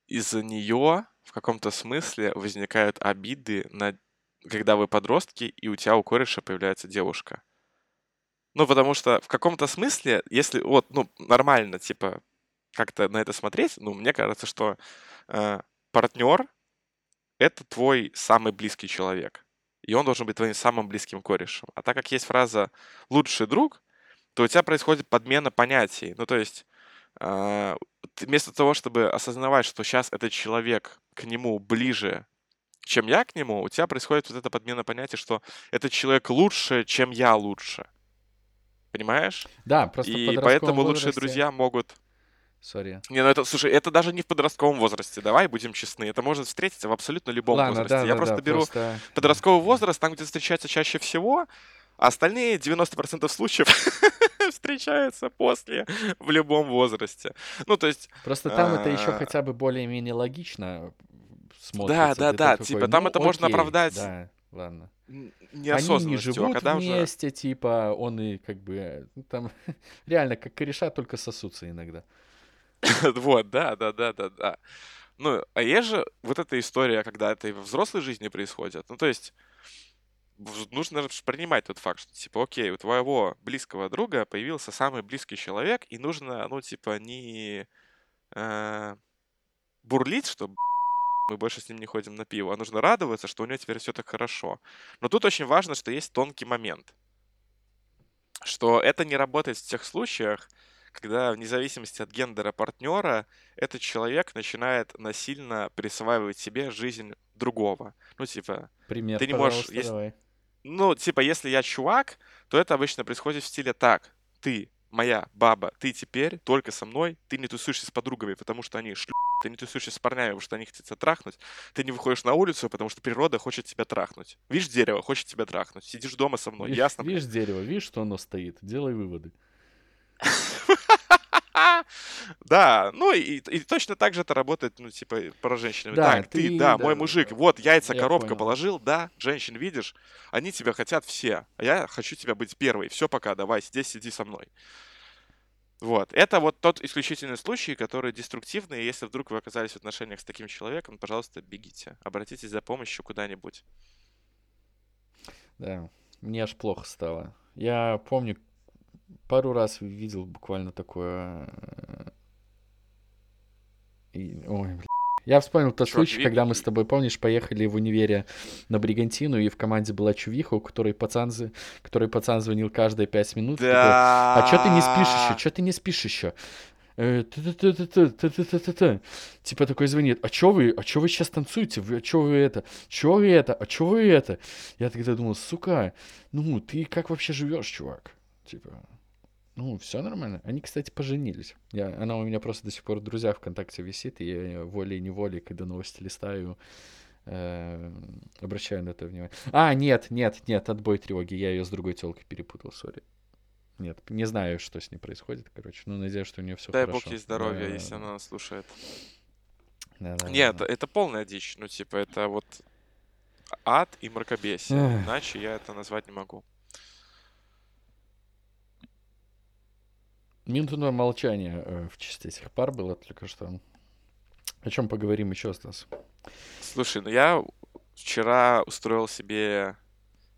из-за нее в каком-то смысле возникают обиды, на, когда вы подростки, и у тебя у кореша появляется девушка. Ну, потому что в каком-то смысле, если вот, ну, нормально, типа, как-то на это смотреть, ну, мне кажется, что партнер — это твой самый близкий человек. и он должен быть твоим самым близким корешем. А так как есть фраза «лучший друг», то у тебя происходит подмена понятий. Ну, то есть э, вместо того, чтобы осознавать, что сейчас этот человек к нему ближе, чем я к нему, у тебя происходит вот эта подмена понятия, что этот человек лучше, чем я лучше. Понимаешь? Да, просто И поэтому возрасте... лучшие друзья могут Сори. Не, ну это, слушай, это даже не в подростковом возрасте, давай будем честны. Это может встретиться в абсолютно любом Ладно, возрасте. Да, Я да, просто да, беру просто... подростковый возраст, там, где встречается чаще всего, а остальные 90% случаев (laughs) встречаются после в любом возрасте. Ну, то есть... Просто там это еще а, хотя бы более-менее логично смотрится. Да, да, да, типа там «Ну, это можно оправдать. Да, ладно. Они не живут а вместе, уже... типа, он и как бы, ну, там, (laughs) реально, как кореша, только сосутся иногда. (laughs) Вот, да, да, да, да, да. Ну, а есть же вот эта история, когда это и во взрослой жизни происходит. Ну, то есть, нужно принимать тот факт, что, типа, окей, у твоего близкого друга появился самый близкий человек, и нужно, ну, типа, не э, бурлить, что (laughs) мы больше с ним не ходим на пиво, а нужно радоваться, что у него теперь все так хорошо. Но тут очень важно, что есть тонкий момент, что это не работает в тех случаях, когда вне зависимости от гендера партнера этот человек начинает насильно присваивать себе жизнь другого. Ну, типа, Пример, ты не можешь... Если, давай. Ну, типа, если я чувак, то это обычно происходит в стиле так, ты моя баба, ты теперь только со мной, ты не тусуешься с подругами, потому что они шлю, ты не тусуешься с парнями, потому что они хотят тебя трахнуть, ты не выходишь на улицу, потому что природа хочет тебя трахнуть. Видишь дерево, хочет тебя трахнуть, сидишь дома со мной, видишь, ясно? Видишь дерево, видишь, что оно стоит, делай выводы. (laughs) Да, ну и, и точно так же это работает, ну, типа, про женщин. Да, так, ты, ты да, да, мой мужик, вот яйца коробка положил, да, женщин видишь, они тебя хотят все, а я хочу тебя быть первой. Все, пока, давай, здесь сиди со мной. Вот. Это вот тот исключительный случай, который деструктивный, если вдруг вы оказались в отношениях с таким человеком, пожалуйста, бегите. Обратитесь за помощью куда-нибудь. Да, мне аж плохо стало. Я помню, пару раз видел буквально такое. Э, и, ой, бля. Я вспомнил тот Чувак, случай, ви... когда мы с тобой, помнишь, поехали в универе на Бригантину, и в команде была чувиха, у которой пацан, который пацан звонил каждые пять минут. Да. Такой, а что ты не спишь еще? Что ты не спишь еще? Типа такой звонит, а чё вы, а чё вы сейчас танцуете, вы, а чё вы это, чё вы это, а чё вы это? Я тогда думал, сука, ну ты как вообще живешь, чувак? Типа, ну, все нормально. Они, кстати, поженились. Я, она у меня просто до сих пор в друзьях ВКонтакте висит, и я волей-неволей, когда новости листаю, э, обращаю на это внимание. А, нет, нет, нет, отбой тревоги. Я ее с другой телкой перепутал, сори. Нет, не знаю, что с ней происходит, короче. Ну, надеюсь, что у нее все Дай хорошо. Дай бог ей здоровья, да, если она слушает. Да, да, Нет, да. это полная дичь. Ну, типа, это вот ад и мракобесие. Иначе я это назвать не могу. Минутное молчание э, в честь этих пар было только что. О чем поговорим еще, Стас? Слушай, ну я вчера устроил себе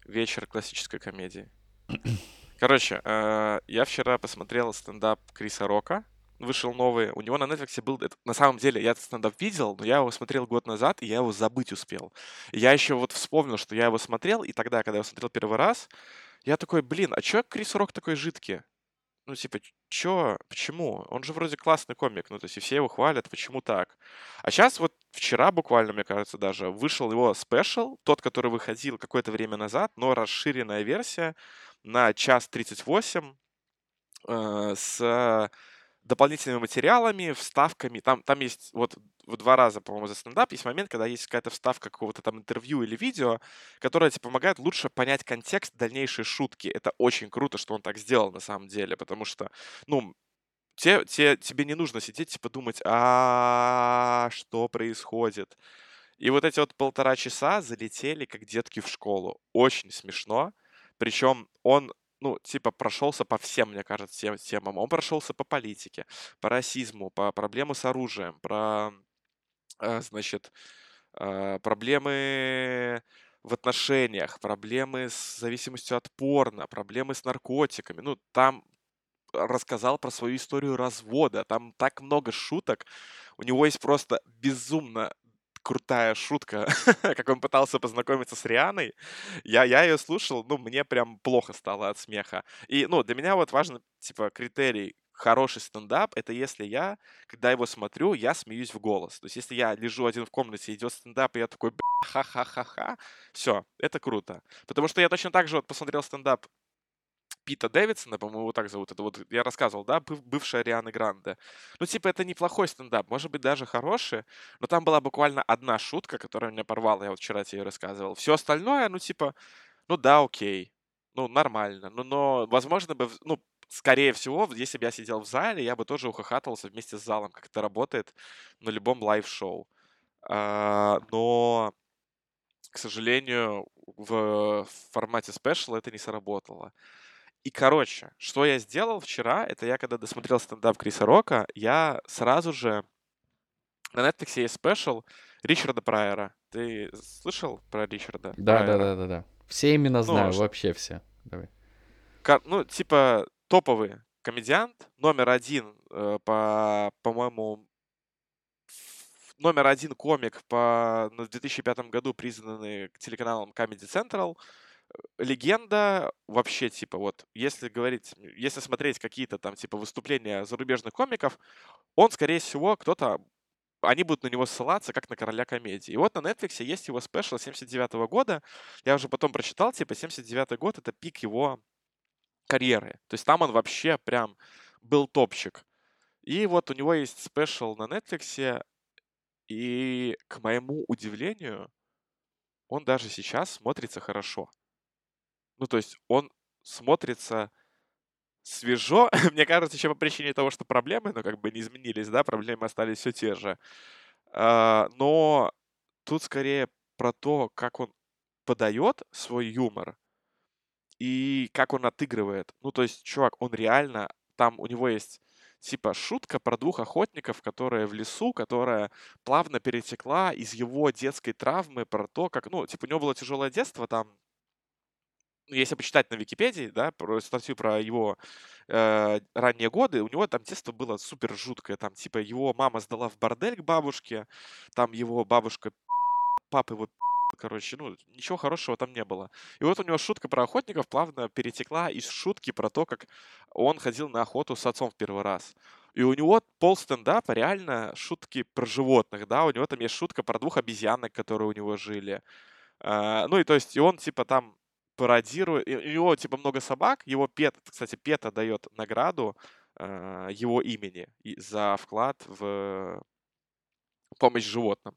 вечер классической комедии. (clears throat) Короче, э, я вчера посмотрел стендап Криса Рока. Вышел новый. У него на Netflix был... На самом деле, я этот стендап видел, но я его смотрел год назад, и я его забыть успел. И я еще вот вспомнил, что я его смотрел, и тогда, когда я его смотрел первый раз, я такой, блин, а чё Крис Рок такой жидкий? Ну, типа, чё? Почему? Он же вроде классный комик, ну, то есть и все его хвалят, почему так? А сейчас вот вчера буквально, мне кажется, даже вышел его спешл, тот, который выходил какое-то время назад, но расширенная версия на час 38 э, с дополнительными материалами, вставками. Там, там есть вот в два раза, по-моему, за стендап есть момент, когда есть какая-то вставка какого-то там интервью или видео, которая тебе помогает лучше понять контекст дальнейшей шутки. Это очень круто, что он так сделал на самом деле, потому что, ну, те, те, тебе не нужно сидеть, типа, думать, а что происходит. И вот эти вот полтора часа залетели, как детки в школу. Очень смешно. Причем он ну, типа, прошелся по всем, мне кажется, тем, темам. Он прошелся по политике, по расизму, по проблемам с оружием, про, э, значит, э, проблемы в отношениях, проблемы с зависимостью от порно, проблемы с наркотиками. Ну, там рассказал про свою историю развода. Там так много шуток. У него есть просто безумно крутая шутка, (laughs) как он пытался познакомиться с Рианой. Я, я ее слушал, ну, мне прям плохо стало от смеха. И, ну, для меня вот важно, типа, критерий хороший стендап — это если я, когда его смотрю, я смеюсь в голос. То есть если я лежу один в комнате, идет стендап, и я такой, ха-ха-ха-ха, все, это круто. Потому что я точно так же вот посмотрел стендап Пита Дэвидсона, по-моему, его так зовут. Это вот я рассказывал, да, бывшая Арианы Гранде. Ну, типа, это неплохой стендап, может быть, даже хороший, но там была буквально одна шутка, которая меня порвала, я вот вчера тебе рассказывал. Все остальное, ну, типа, ну да, окей, ну, нормально. Ну, но, возможно, бы, ну, скорее всего, если бы я сидел в зале, я бы тоже ухахатывался вместе с залом, как это работает на любом live-шоу. А, но, к сожалению, в формате special это не сработало. И, короче, что я сделал вчера, это я, когда досмотрел стендап Криса Рока, я сразу же... На Netflix есть special Ричарда Прайера. Ты слышал про Ричарда Да, Прайера? да, да, да, да. Все имена Ну, знаю, ш- вообще все. Давай. Ну, типа, топовый комедиант, номер один, э, по, по-моему, номер один комик по, ну, в 2005 году признанный телеканалом Comedy Central. Легенда вообще, типа, вот, если говорить, если смотреть какие-то там, типа, выступления зарубежных комиков, он, скорее всего, кто-то, они будут на него ссылаться, как на короля комедии. И вот на Netflix есть его спешл 79 года. Я уже потом прочитал, типа, 79 год — это пик его карьеры. То есть там он вообще прям был топчик. И вот у него есть спешл на Netflix, и, к моему удивлению, он даже сейчас смотрится хорошо. Ну, то есть он смотрится свежо. (laughs) Мне кажется, еще по причине того, что проблемы, ну, как бы не изменились, да, проблемы остались все те же. А, Но тут скорее про то, как он подает свой юмор и как он отыгрывает. Ну, то есть, чувак, он реально... Там у него есть типа шутка про двух охотников, которые в лесу, которая плавно перетекла из его детской травмы про то, как, ну, типа, у него было тяжелое детство, там, если почитать на Википедии, да, про статью про его э, ранние годы, у него там детство было супер жуткое, там, типа, его мама сдала в бордель к бабушке, там его бабушка папа его короче, ну, ничего хорошего там не было. И вот у него шутка про охотников плавно перетекла из шутки про то, как он ходил на охоту с отцом в первый раз. И у него пол стендапа реально шутки про животных, да, у него там есть шутка про двух обезьянок, которые у него жили. А, ну и то есть, и он типа там пародирует, у него типа много собак, его Пет, кстати, Пета дает награду а, его имени за вклад в помощь животным.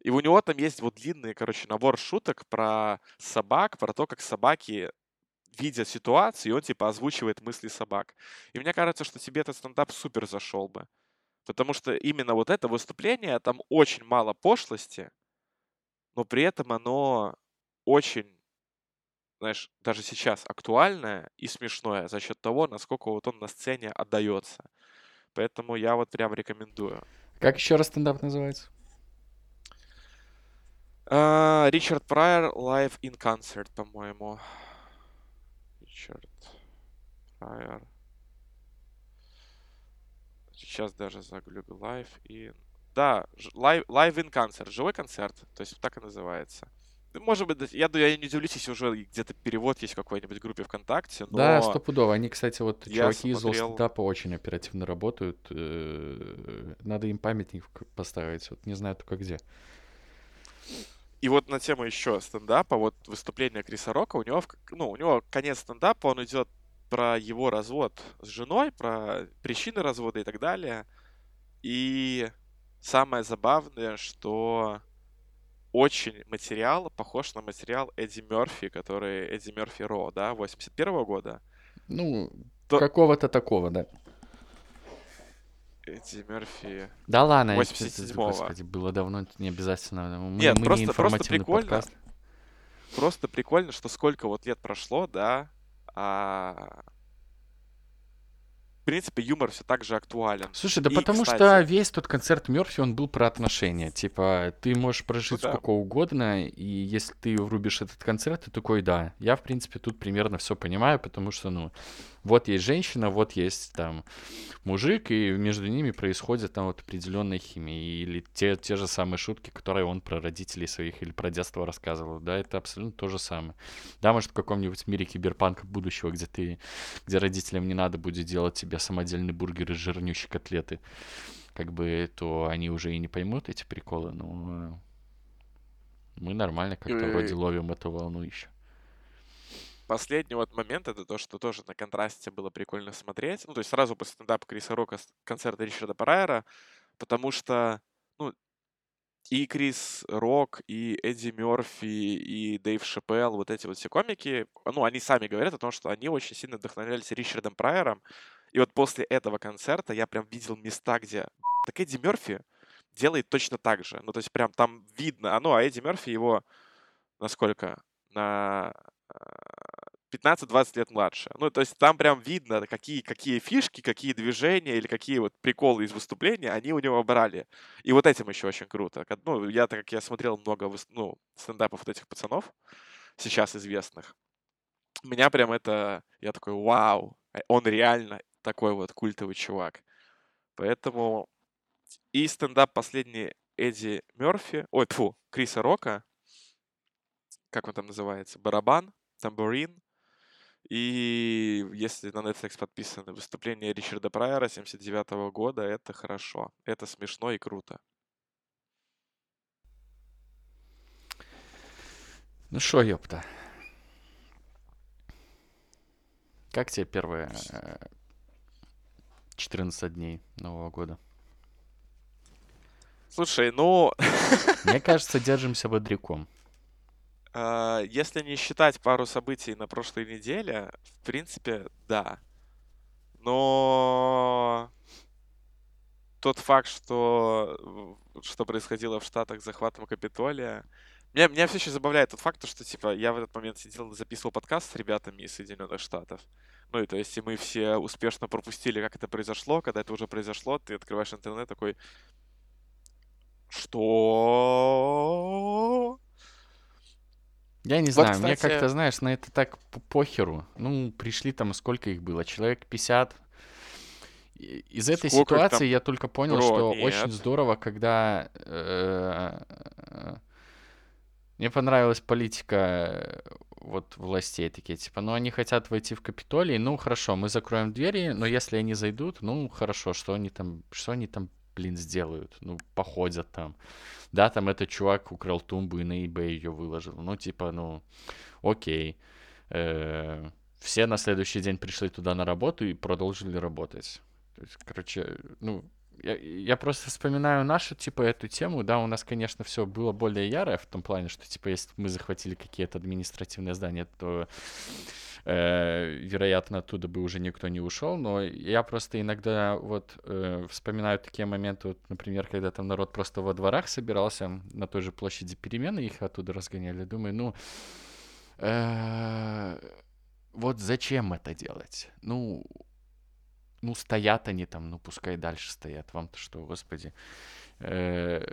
И у него там есть вот длинный, короче, набор шуток про собак, про то, как собаки видят ситуацию, и он типа озвучивает мысли собак. И мне кажется, что тебе этот стендап супер зашел бы. Потому что именно вот это выступление, там очень мало пошлости, но при этом оно очень, знаешь, даже сейчас актуальное и смешное за счет того, насколько вот он на сцене отдается. Поэтому я вот прям рекомендую. Как еще раз стендап называется? А, Ричард Прайер Live in Concert, по-моему. Ричард Прайер. Сейчас даже загуглю Live in... Да, Live, live in Concert, живой концерт, то есть так и называется. Может быть, я, я не удивлюсь, если уже где-то перевод есть в какой-нибудь группе ВКонтакте, но Да, стопудово. Они, кстати, вот я чуваки из смотрел- стендапа очень оперативно работают. э, Надо им памятник поставить. Вот не знаю только где. И вот на тему еще стендапа, вот выступление Криса Рока, у него, ну, у него конец стендапа, он идет про его развод с женой, про причины развода и так далее. И самое забавное, что очень материал похож на материал Эдди Мерфи, который Эдди Мерфи Ро, да, 81 года. Ну, То- какого-то такого, да. Эдди Мерфи... Да ладно, это- это, 87-го. господи, было давно, не обязательно. Мы, Нет, мы не просто- просто информативный прикольно. подкаст. Просто прикольно, что сколько вот лет прошло, да, а... принципе, юмор все так же актуален. Слушай, да И, потому что кстати, весь тот концерт Мерфи, он был про отношения. Типа, ты можешь ну прожить да, сколько угодно, и если ты врубишь этот концерт, ты такой, да, я, в принципе, тут примерно все понимаю, потому что, ну, вот есть женщина, вот есть там мужик, и между ними происходит там вот определенная химия. Или те, те же самые шутки, которые он про родителей своих или про детство рассказывал. Да, это абсолютно то же самое. Да, может, в каком-нибудь мире киберпанка будущего, где ты, где родителям не надо будет делать тебе самодельный бургер из жирнющей котлеты, как бы, то они уже и не поймут эти приколы, но мы нормально как-то вроде и ловим эту волну еще. Последний вот момент, это то, что тоже на контрасте было прикольно смотреть. Ну, то есть сразу после стендапа Криса Рока концерта Ричарда Прайера, потому что, ну, и Крис Рок, и Эдди Мерфи, и Дэйв Шапелл, вот эти вот все комики, ну, они сами говорят о том, что они очень сильно вдохновлялись Ричардом Прайером. И вот после этого концерта я прям видел места, где так Эдди Мерфи делает точно так же. Ну, то есть прям там видно. А ну, а Эдди Мерфи его насколько? На а, 15-20 лет младше. Ну, то есть там прям видно, какие, какие фишки, какие движения или какие вот приколы из выступления они у него брали. И вот этим еще очень круто. Ну, я, так как я смотрел много ну, стендапов вот этих пацанов, сейчас известных, меня прям это... Я такой, вау, он реально такой вот культовый чувак. Поэтому и стендап последний Эдди Мерфи, ой, тьфу, Криса Рока, как он там называется, барабан, тамбурин. И если на Netflix подписаны выступления Ричарда Прайера 79 года, это хорошо. Это смешно и круто. Ну шо, ёпта. Как тебе первые э, 14 дней Нового года? Слушай, ну, Мне кажется, держимся бодряком. А, если не считать пару событий на прошлой неделе, в принципе, да. Но тот факт, что, что происходило в Штатах с захватом Капитолия, меня, меня все еще забавляет тот факт, что типа я в этот момент сидел записывал подкаст с ребятами из Соединенных Штатов. Ну и то есть и мы все успешно пропустили, как это произошло. Когда это уже произошло, ты открываешь интернет такой, что? Я не Вот, знаю, мне кстати, как-то, знаешь, на это так похеру. Ну, пришли там, сколько их было? Человек 50. И- Из этой сколько ситуации там? я только понял, Бро, что очень нет. здорово, когда э, мне понравилась политика э, вот властей такие, типа, ну они хотят войти в Капитолий, ну хорошо, мы закроем двери, но если они зайдут, ну хорошо, что они там, что они там, блин, сделают? Ну, походят там. Да, там этот чувак украл тумбу и на eBay ее выложил. Ну, типа, ну, окей. Э, Все на следующий день пришли туда на работу и продолжили работать. То есть, короче, ну, я, я просто вспоминаю нашу, типа, эту тему. Да, у нас, конечно, все было более ярое в том плане, что, типа, если мы захватили какие-то административные здания, то, э, вероятно, оттуда бы уже никто не ушел. Но я просто иногда вот э, вспоминаю такие моменты, вот, например, когда там народ просто во дворах собирался на той же площади перемены, их оттуда разгоняли. Думаю, ну, э, вот зачем это делать? Ну, ну, стоят они там, ну, пускай дальше стоят. Вам-то что, господи. Э,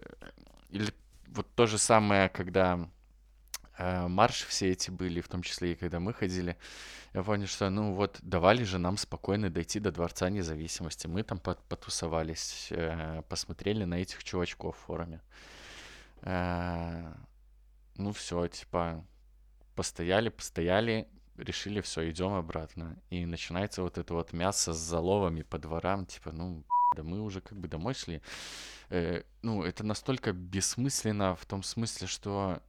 Или вот то же самое, когда э, марши все эти были, в том числе и когда мы ходили, я понял, что, ну, вот, давали же нам спокойно дойти до Дворца Независимости. Мы там пот- потусовались, э, посмотрели на этих чувачков в форуме. Э, Ну, все, типа, постояли, постояли, решили, все, идем обратно. И начинается вот это вот мясо с заловами по дворам, типа, ну, да мы уже как бы домой шли. Ну, это настолько бессмысленно в том смысле, что,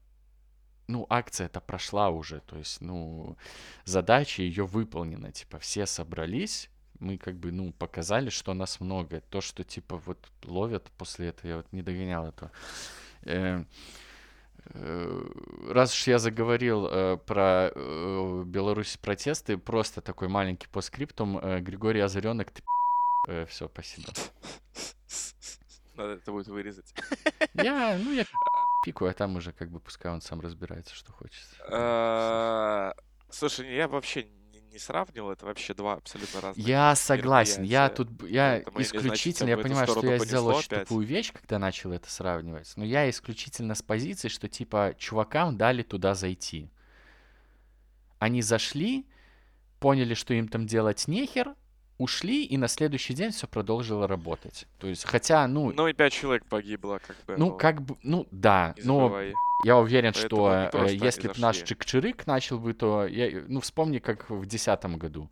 ну, акция-то прошла уже, то есть, ну, задача ее выполнена, типа, все собрались, мы как бы, ну, показали, что нас много. То, что, типа, вот ловят после этого, я вот не догонял этого. Э, Э, Раз уж я заговорил э, про э, Беларусь протесты, просто такой маленький по скриптум. Э, Григорий Озаренок, ты э, все, спасибо. Надо это будет вырезать. Я, ну, я (laughs) пикаю, а там уже как бы пускай он сам разбирается, что хочет. А, Слушай, я вообще не, сравнивал, это вообще два абсолютно разных Я согласен, я тут, я Поэтому что исключительно, я понимаю, что я сделал очень опять. тупую вещь, когда начал это сравнивать, но я исключительно с позиции, что типа чувакам дали туда зайти. Они зашли, поняли, что им там делать нехер, ушли, и на следующий день все продолжило работать. То есть, хотя, ну, Ну и пять человек погибло, как бы. ну, как бы, ну, да, не но забывай. я уверен, Поэтому что э, если бы наш зашли. чик-чирык начал бы, то, я, ну, вспомни, как в десятом году.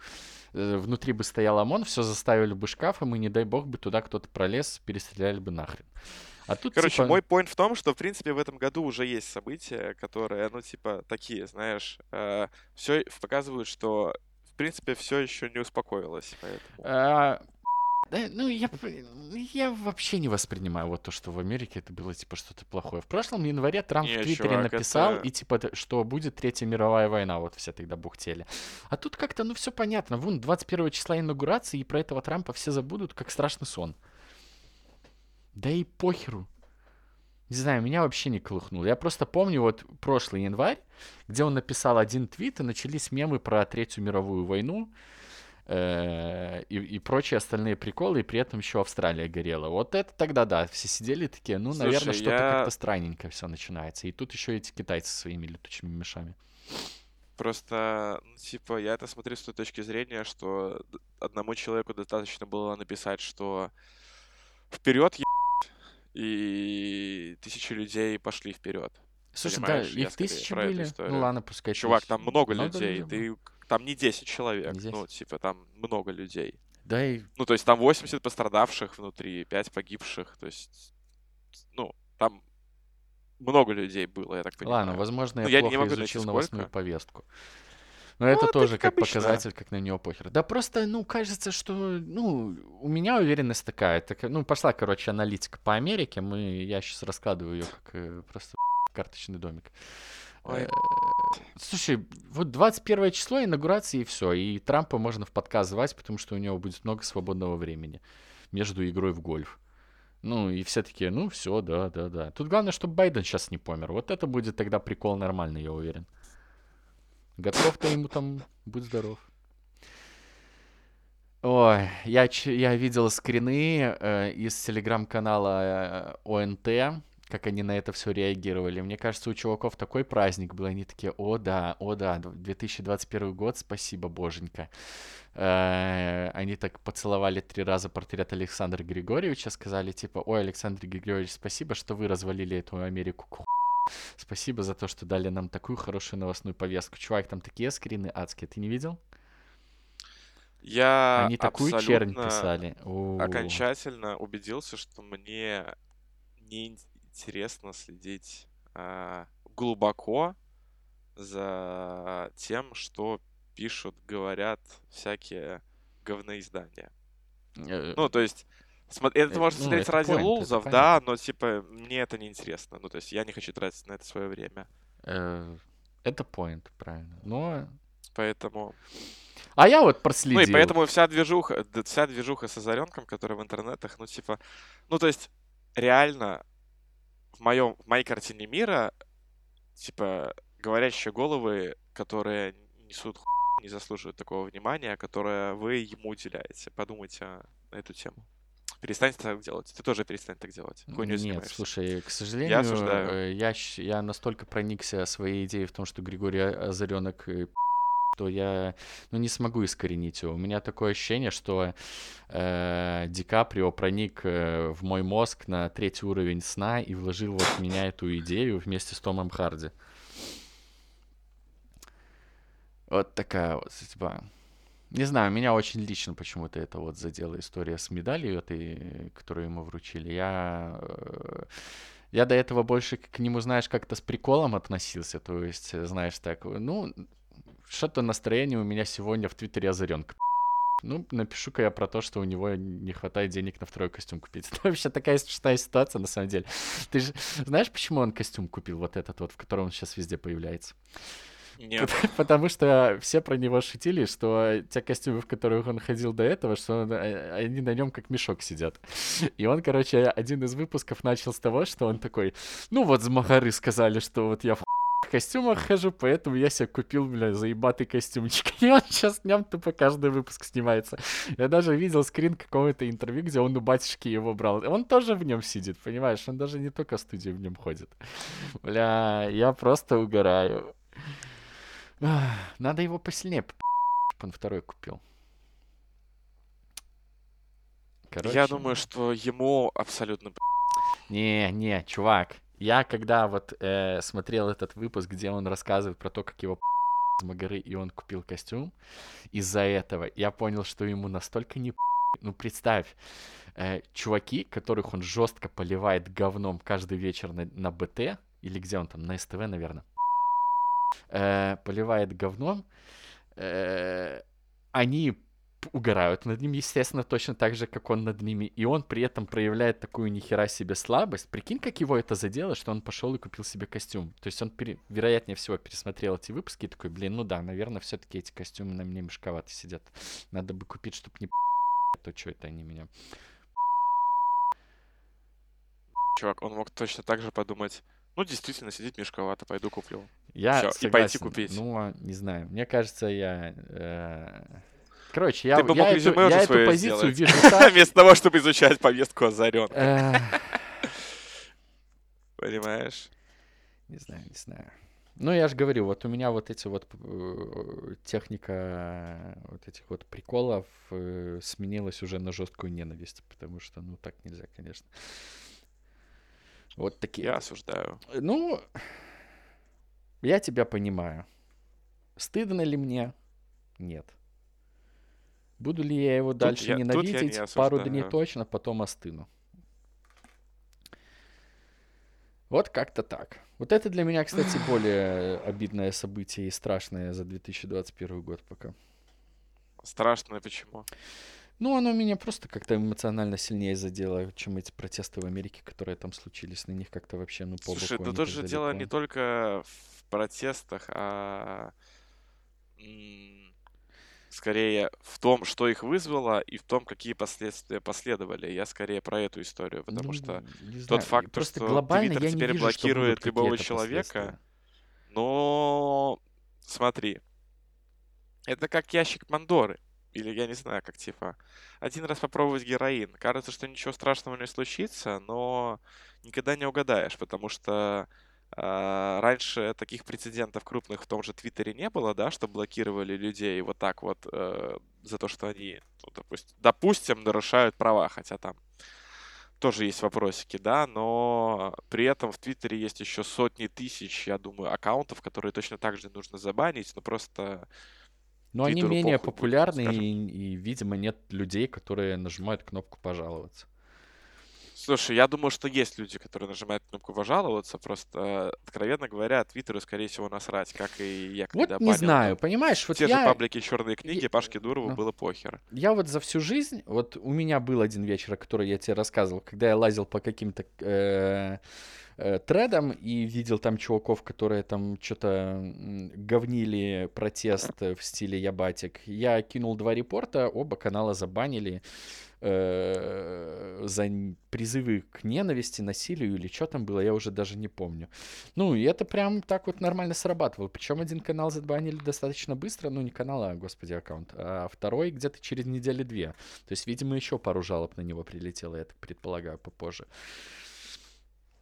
Э, Внутри бы стоял ОМОН, все заставили бы шкафом, и, не дай бог, бы туда кто-то пролез, перестреляли бы нахрен. А тут, Короче, типа, мой point в том, что, в принципе, в этом году уже есть события, которые, ну, типа, такие, знаешь, все показывают, что, принципе, все еще не успокоилось. Поэтому... а, да, ну, я, я вообще не воспринимаю вот то, что в Америке это было, типа, что-то плохое. В прошлом январе Трамп Не, в Твиттере чувак, написал, это- и, типа, что будет Третья мировая война, вот все тогда бухтели. А тут как-то, ну, все понятно. Вон, 21 числа инаугурации, и про этого Трампа все забудут, как страшный сон. Да и похеру. Не знаю, меня вообще не колыхнуло. Я просто помню вот прошлый январь, где он написал один твит, и начались мемы про Третью мировую войну э, и, и прочие остальные приколы, и при этом еще Австралия горела. Вот это тогда да, все сидели такие, ну, наверное, Слушай, что-то я- как-то странненько все начинается. И тут еще эти китайцы со своими летучими мешами. Просто, ну, типа, я это смотрю с той точки зрения, что одному человеку достаточно было написать, что вперед, и тысячи людей пошли вперед. Слушай, да, Понимаешь, я их тысячи были. историю. Ну ладно, пускай Чувак, тысячи. там много, Много людей, людей ты там не 10 человек, Не 10. ну, типа, там много людей. Да и Ну, то есть там 80 пострадавших внутри, 5 погибших, то есть, ну, там много людей было, я так понимаю. Ладно, возможно, Ну, я я не плохо могу изучил новостную повестку. Но это это тоже как как показатель, как на нее похер. Да просто, ну, кажется, что, ну, у меня уверенность такая. такая ну, пошла, короче, аналитика по Америке. Мы, я сейчас раскладываю ее как э, просто (laughs) карточный домик. Ой, Э, Слушай, вот 21 число инаугурации и все. И Трампа можно в подкаст звать, потому что у него будет много свободного времени между игрой в гольф. Ну, и все такие, ну, все, да, да, да. Тут главное, чтобы Байден сейчас не помер. Вот это будет тогда прикол нормальный, я уверен. Готов-то ему там, будь здоров. Ой, я, я видел скрины э, из телеграм-канала э, ОНТ, как они на это все реагировали. Мне кажется, у чуваков такой праздник был. Они такие, о да, о да, дв- 2021 год, спасибо, боженька. Э, Они так поцеловали три раза портрет Александра Григорьевича, сказали типа, ой, Александр Григорьевич, спасибо, что вы развалили эту Америку к Спасибо за то, что дали нам такую хорошую новостную повестку. Чувак, там такие скрины адские, ты не видел? Я Они такую чернь писали. О. окончательно убедился, что мне не интересно следить а, глубоко за тем, что пишут, говорят всякие говноиздания. Э, Ну, то есть, это Э, можно ну, смотреть это ради point, лулзов, да, понятно. но, типа, мне это не интересно. Ну, то есть, я не хочу тратить на это свое время. э, Это point, правильно. Но... Поэтому... А я вот Ну, проследил. и поэтому вся движуха, вся движуха с Озаренком, которая в интернетах, ну, типа... Ну, то есть, реально, в, моем, в моей картине мира, типа, говорящие головы, которые несут ху- не заслуживают такого внимания, которое вы ему уделяете. Подумайте на эту тему. Перестаньте так делать. Ты тоже перестань так делать. Хуйней Нет, занимаешься. слушай, к сожалению, осуждаю. э, я, щ- я настолько проникся своей идеей в том, что Григорий Озаренок э, что я ну, не смогу искоренить его. У меня такое ощущение, что э, Ди Каприо проник э, в мой мозг на третий уровень сна и вложил вот в меня эту идею вместе с Томом Харди. Вот такая вот судьба. Не знаю, меня очень лично почему-то это вот задела история с медалью этой, которую ему вручили. Я, э, я до этого больше к нему, знаешь, как-то с приколом относился. То есть, знаешь, так, ну, что-то настроение у меня сегодня в Твиттере озаренка. (laughs) Ну, напишу-ка я про то, что у него не хватает денег на второй костюм купить. (laughs) Это вообще такая смешная ситуация, на самом деле. Ты же знаешь, почему он костюм купил, вот этот вот, в котором он сейчас везде появляется? Нет. (laughs) Потому что все про него шутили, что те костюмы, в которых он ходил до этого, что он, э, они на нем как мешок сидят. И он, короче, один из выпусков начал с того, что он такой, ну вот с Махары сказали, что вот я в костюмах хожу, поэтому я себе купил, бля, заебатый костюмчик. (laughs) И он сейчас днем тупо каждый выпуск снимается. Я даже видел скрин какого-то интервью, где он у батюшки его брал. Он тоже в нем сидит, понимаешь? Он даже не только в студии в нем ходит. Бля, я просто угораю. Надо его посильнее. Он второй купил. Короче. Я думаю, что ему абсолютно... Не, не, чувак. Я когда вот э, смотрел этот выпуск, где он рассказывает про то, как его из Магары, и он купил костюм, из-за этого я понял, что ему настолько не ну, представь, э, чуваки, которых он жестко поливает говном каждый вечер на, на БТ, или где он там, на СТВ, наверное, э, поливает говном, э, они угорают над ним, естественно, точно так же, как он над ними, и он при этом проявляет такую нихера себе слабость. Прикинь, как его это задело, что он пошел и купил себе костюм. То есть он, пере... вероятнее всего, пересмотрел эти выпуски и такой, блин, ну да, наверное, все-таки эти костюмы на мне мешковато сидят. Надо бы купить, чтобы не то что это они меня... Чувак, он мог точно так же подумать, ну, действительно, сидеть мешковато, пойду куплю. Я Всё, и пойти купить. Ну, не знаю. Мне кажется, я... Э Короче, я, Ты бы я, эту, я эту позицию сделать. вижу так... (laughs) Вместо того, чтобы изучать повестку озарен. (laughs) Понимаешь? Не знаю, не знаю. Ну, я же говорю, вот у меня вот эти вот э, техника вот этих вот приколов э, сменилась уже на жесткую ненависть, потому что, ну, так нельзя, конечно. Вот такие. Я осуждаю. Ну, я тебя понимаю. Стыдно ли мне? Нет. Буду ли я его тут дальше я, ненавидеть? Не Пару дней точно, потом остыну. Вот как-то так. Вот это для меня, кстати, (sighs) более обидное событие и страшное за 2021 год пока. Страшное почему? Ну, оно меня просто как-то эмоционально сильнее задело, чем эти протесты в Америке, которые там случились. На них как-то вообще, ну, по Слушай, да тут же дело не только в протестах, а скорее в том, что их вызвало, и в том, какие последствия последовали. Я скорее про эту историю, потому ну, что тот факт, Просто что Твиттер теперь вижу, блокирует любого человека, но смотри, это как ящик Мандоры. Или я не знаю, как типа. Один раз попробовать героин. Кажется, что ничего страшного не случится, но никогда не угадаешь, потому что раньше таких прецедентов крупных в том же Твиттере не было, да, что блокировали людей вот так вот э, за то, что они, ну, допустим, допустим, нарушают права, хотя там тоже есть вопросики, да, но при этом в Твиттере есть еще сотни тысяч, я думаю, аккаунтов, которые точно так же нужно забанить, но просто... Но они менее популярны, и, и, видимо, нет людей, которые нажимают кнопку «пожаловаться». Слушай, я думаю, что есть люди, которые нажимают кнопку «пожаловаться», просто, откровенно говоря, Твиттеру, скорее всего, насрать, как и я когда Вот не знаю, понимаешь, вот Те я... же паблики «Черные книги», я... Пашке Дурову ну. было похер. Я вот за всю жизнь, вот у меня был один вечер, о котором я тебе рассказывал, когда я лазил по каким-то э, э, тредам и видел там чуваков, которые там что-то говнили протест в стиле «Ябатик». Я кинул два репорта, оба канала забанили э, за призывы к ненависти, насилию или что там было, я уже даже не помню. Ну, и это прям так вот нормально срабатывало. Причем один канал забанили достаточно быстро, ну, не канал, а, господи, аккаунт, а второй где-то через недели две. То есть, видимо, еще пару жалоб на него прилетело, я так предполагаю, попозже.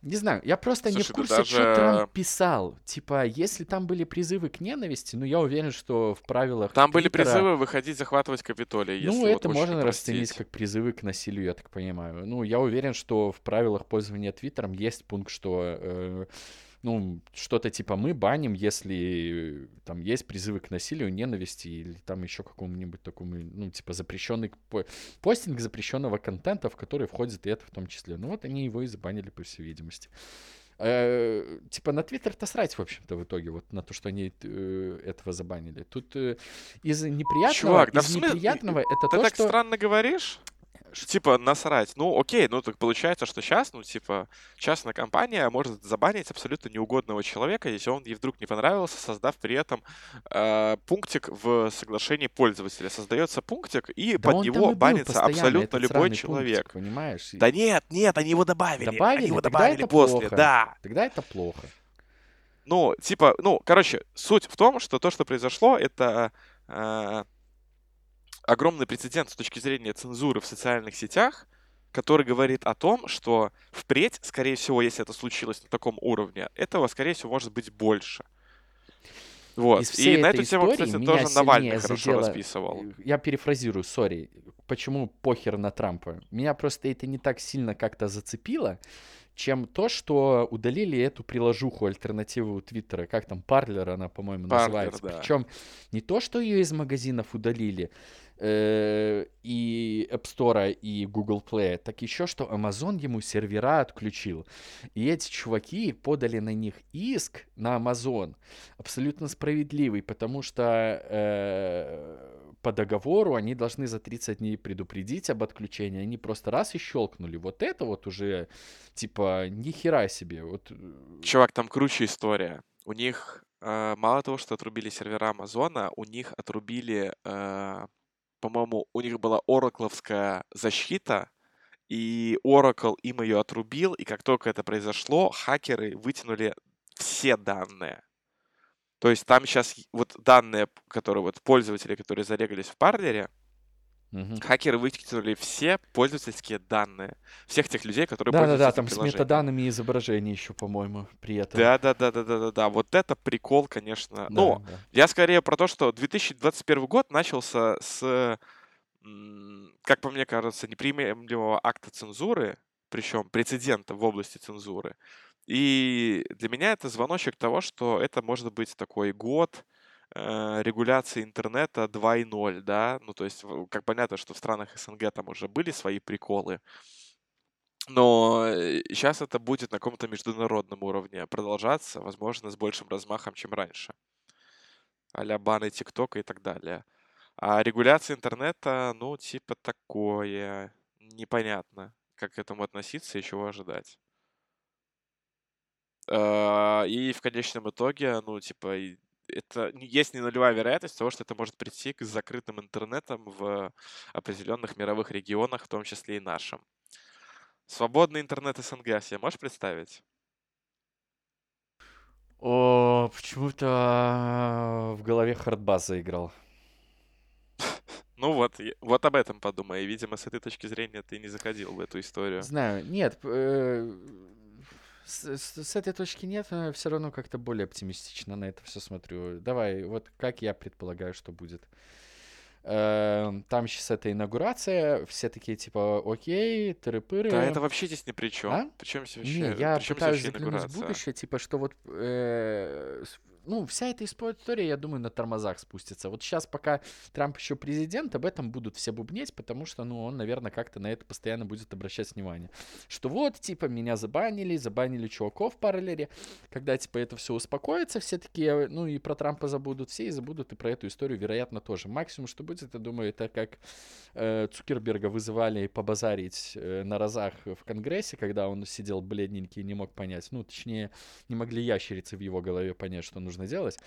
Не знаю, я просто Слушай, не в курсе, даже... что Трамп писал. Типа, если там были призывы к ненависти, ну я уверен, что в правилах Там Твиттера... были призывы выходить захватывать Капитолий. Ну, это вот можно расценить как призывы к насилию, я так понимаю. Ну, я уверен, что в правилах пользования Твиттером есть пункт, что э, ну, что-то типа мы баним, если там есть призывы к насилию, ненависти или там еще какому-нибудь такому, ну, типа запрещенный постинг запрещенного контента, в который входит и это в том числе. Ну вот они его и забанили, по всей видимости. Э, типа на Твиттер-то срать, в общем-то, в итоге, вот на то, что они э, этого забанили. Тут э, из неприятного, Чувак, из да смы... неприятного это Ты то, так что... странно говоришь? Типа, насрать. Ну, окей, ну так получается, что сейчас, ну, типа, частная компания может забанить абсолютно неугодного человека, если он ей вдруг не понравился, создав при этом э, пунктик в соглашении пользователя. Создается пунктик, и да под него банится абсолютно любой человек. Пунктик, понимаешь? Да нет, нет, они его добавили. Добавили? Они его Тогда добавили это после, плохо. да. Тогда это плохо. Ну, типа, ну, короче, суть в том, что то, что произошло, это э, огромный прецедент с точки зрения цензуры в социальных сетях, который говорит о том, что впредь, скорее всего, если это случилось на таком уровне, этого, скорее всего, может быть больше. Вот. Из всей И на эту тему, кстати, тоже Навальный хорошо задело- расписывал. Я перефразирую, сори. Почему похер на Трампа? Меня просто это не так сильно как-то зацепило, чем то, что удалили эту приложуху альтернативу Твиттера, как там, Парлер она, по-моему, Parler, называется. да. Причем не то, что ее из магазинов удалили, э, и App Store, и Google Play, так еще, что Amazon ему сервера отключил. И эти чуваки подали на них иск на Amazon, абсолютно справедливый, потому что э, по договору они должны за 30 дней предупредить об отключении, они просто раз и щелкнули. Вот это вот уже, типа, ни хера себе. Вот, э, Чувак, там круче история. У них э, мало того, что отрубили сервера Амазона, у них отрубили, э, по-моему, у них была оракловская защита, и Oracle им ее отрубил, и как только это произошло, хакеры вытянули все данные. То есть там сейчас вот данные, которые вот пользователи, которые зарегались в парлере, мгм. хакеры вытянули все пользовательские данные всех тех людей, которые пользуются Да-да-да, этим там с метаданными изображений еще, по-моему, при этом. Да, да, да, да, да, да, да. Вот это прикол, конечно. Да, Ну, да. я скорее про то, что 2021 год начался с, как по мне кажется, неприемлемого акта цензуры, причем прецедента в области цензуры. И для меня это звоночек того, что это может быть такой год регуляции интернета 2.0, да, ну то есть как понятно, что в странах СНГ там уже были свои приколы, но сейчас это будет на каком-то международном уровне продолжаться, возможно, с большим размахом, чем раньше. а баны ТикТока и так далее. А регуляция интернета, ну, типа такое. Непонятно, как к этому относиться и чего ожидать. А, И в конечном итоге, ну, типа, это есть не нулевая вероятность того, что это может прийти к закрытым интернетам в определенных мировых регионах, в том числе и нашем. Свободный интернет СНГ себе можешь представить? О, почему-то в голове хардбас заиграл. (laughs) Ну вот, вот об этом подумай. Видимо, с этой точки зрения ты не заходил в эту историю. Знаю, нет, э, с, с- с этой точки нет, но все равно как-то более оптимистично на это все смотрю. Давай, вот как я предполагаю, что будет. Эм, Там сейчас эта инаугурация, все такие типа, окей, тыры-пыры. Да, это вообще здесь ни при чем. А? Причем здесь Не, вообще, я причем здесь пытаюсь заглянуть в будущее, типа, что вот, э, ну, вся эта история, я думаю, на тормозах спустится. Вот сейчас, пока Трамп еще президент, об этом будут все бубнеть, потому что, ну, он, наверное, как-то на это постоянно будет обращать внимание. Что вот, типа, меня забанили, забанили чуваков в параллеле. Когда, типа, это все успокоится, все такие, ну, и про Трампа забудут все, и забудут и про эту историю, вероятно, тоже. Максимум, что будет, я думаю, это как э, Цукерберга вызывали побазарить э, на разах в Конгрессе, когда он сидел бледненький и не мог понять. Ну, точнее, не могли ящерицы в его голове понять, что нужно делать.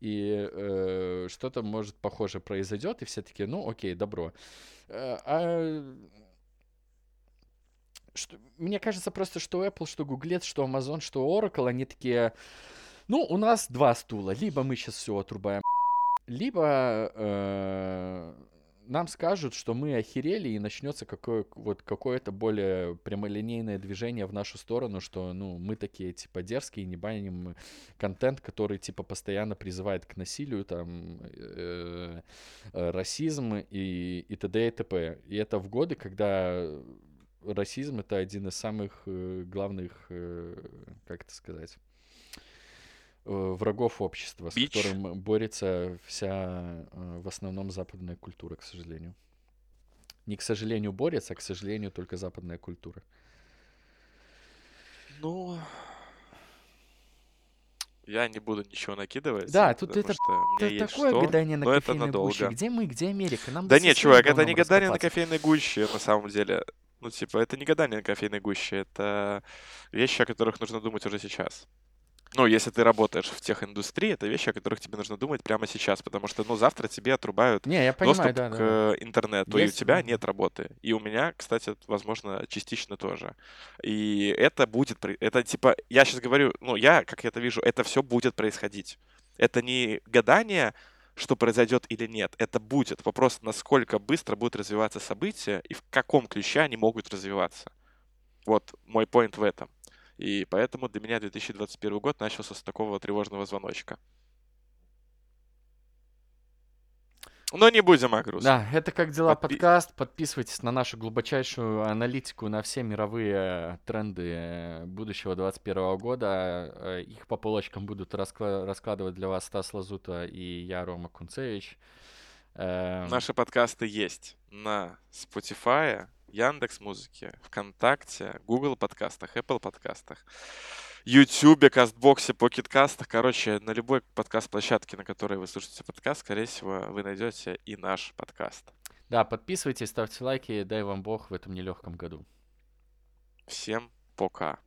И э, что-то, может, похоже произойдет, и все таки ну, окей, добро. Э, а что, мне кажется просто, что Apple, что Google, что Amazon, что Oracle, они такие, ну, у нас два стула. Либо мы сейчас все отрубаем, либо э, нам скажут, что мы охерели, и начнется какое, вот какое-то более прямолинейное движение в нашу сторону, что, ну, мы такие, типа, дерзкие, не баним контент, который, типа, постоянно призывает к насилию, там, э, э, расизм и, и т.д. и т.п. И это в годы, когда расизм — это один из самых э, главных, как это сказать, врагов общества, с Бич. которым борется вся э, в основном западная культура, к сожалению. Не к сожалению борется, а к сожалению только западная культура. Ну, я не буду ничего накидывать. Да, тут это- Это такое что, гадание на это кофейной гуще. Где мы, где Америка? Нам Да нет, чувак, это не гадание на кофейной гуще, на самом деле. Ну, типа, это не гадание на кофейной гуще, это вещи, о которых нужно думать уже сейчас. Ну, если ты работаешь в техиндустрии, это вещи, о которых тебе нужно думать прямо сейчас, потому что, ну, завтра тебе отрубают Не, я понимаю, доступ да, к да. да. интернету, и у Есть, тебя нет работы. И у меня, кстати, возможно, частично тоже. И это будет, это типа, я сейчас говорю, ну, я, как я это вижу, это все будет происходить. Это не гадание, что произойдет или нет. Это будет. Вопрос, насколько быстро будут развиваться события и в каком ключе они могут развиваться. Вот мой point в этом. И поэтому для меня 2021 год начался с такого тревожного звоночка. Но не будем о грустном. Да, это как дела Подпи- подкаст. Подписывайтесь на нашу глубочайшую аналитику на все мировые тренды э, будущего 2021 года. Э, Их по полочкам будут раскла- раскладывать для вас Стас Лазута и я, Рома Кунцевич. Эм, Наши подкасты есть на Spotify, Яндекс Музыке, ВКонтакте, Google подкастах, Apple подкастах, YouTube, Кастбоксе, Покеткастах. Короче, на любой подкаст-площадке, на которой вы слушаете подкаст, скорее всего, вы найдете и наш подкаст. Да, подписывайтесь, ставьте лайки, дай вам бог в этом нелегком году. Всем пока.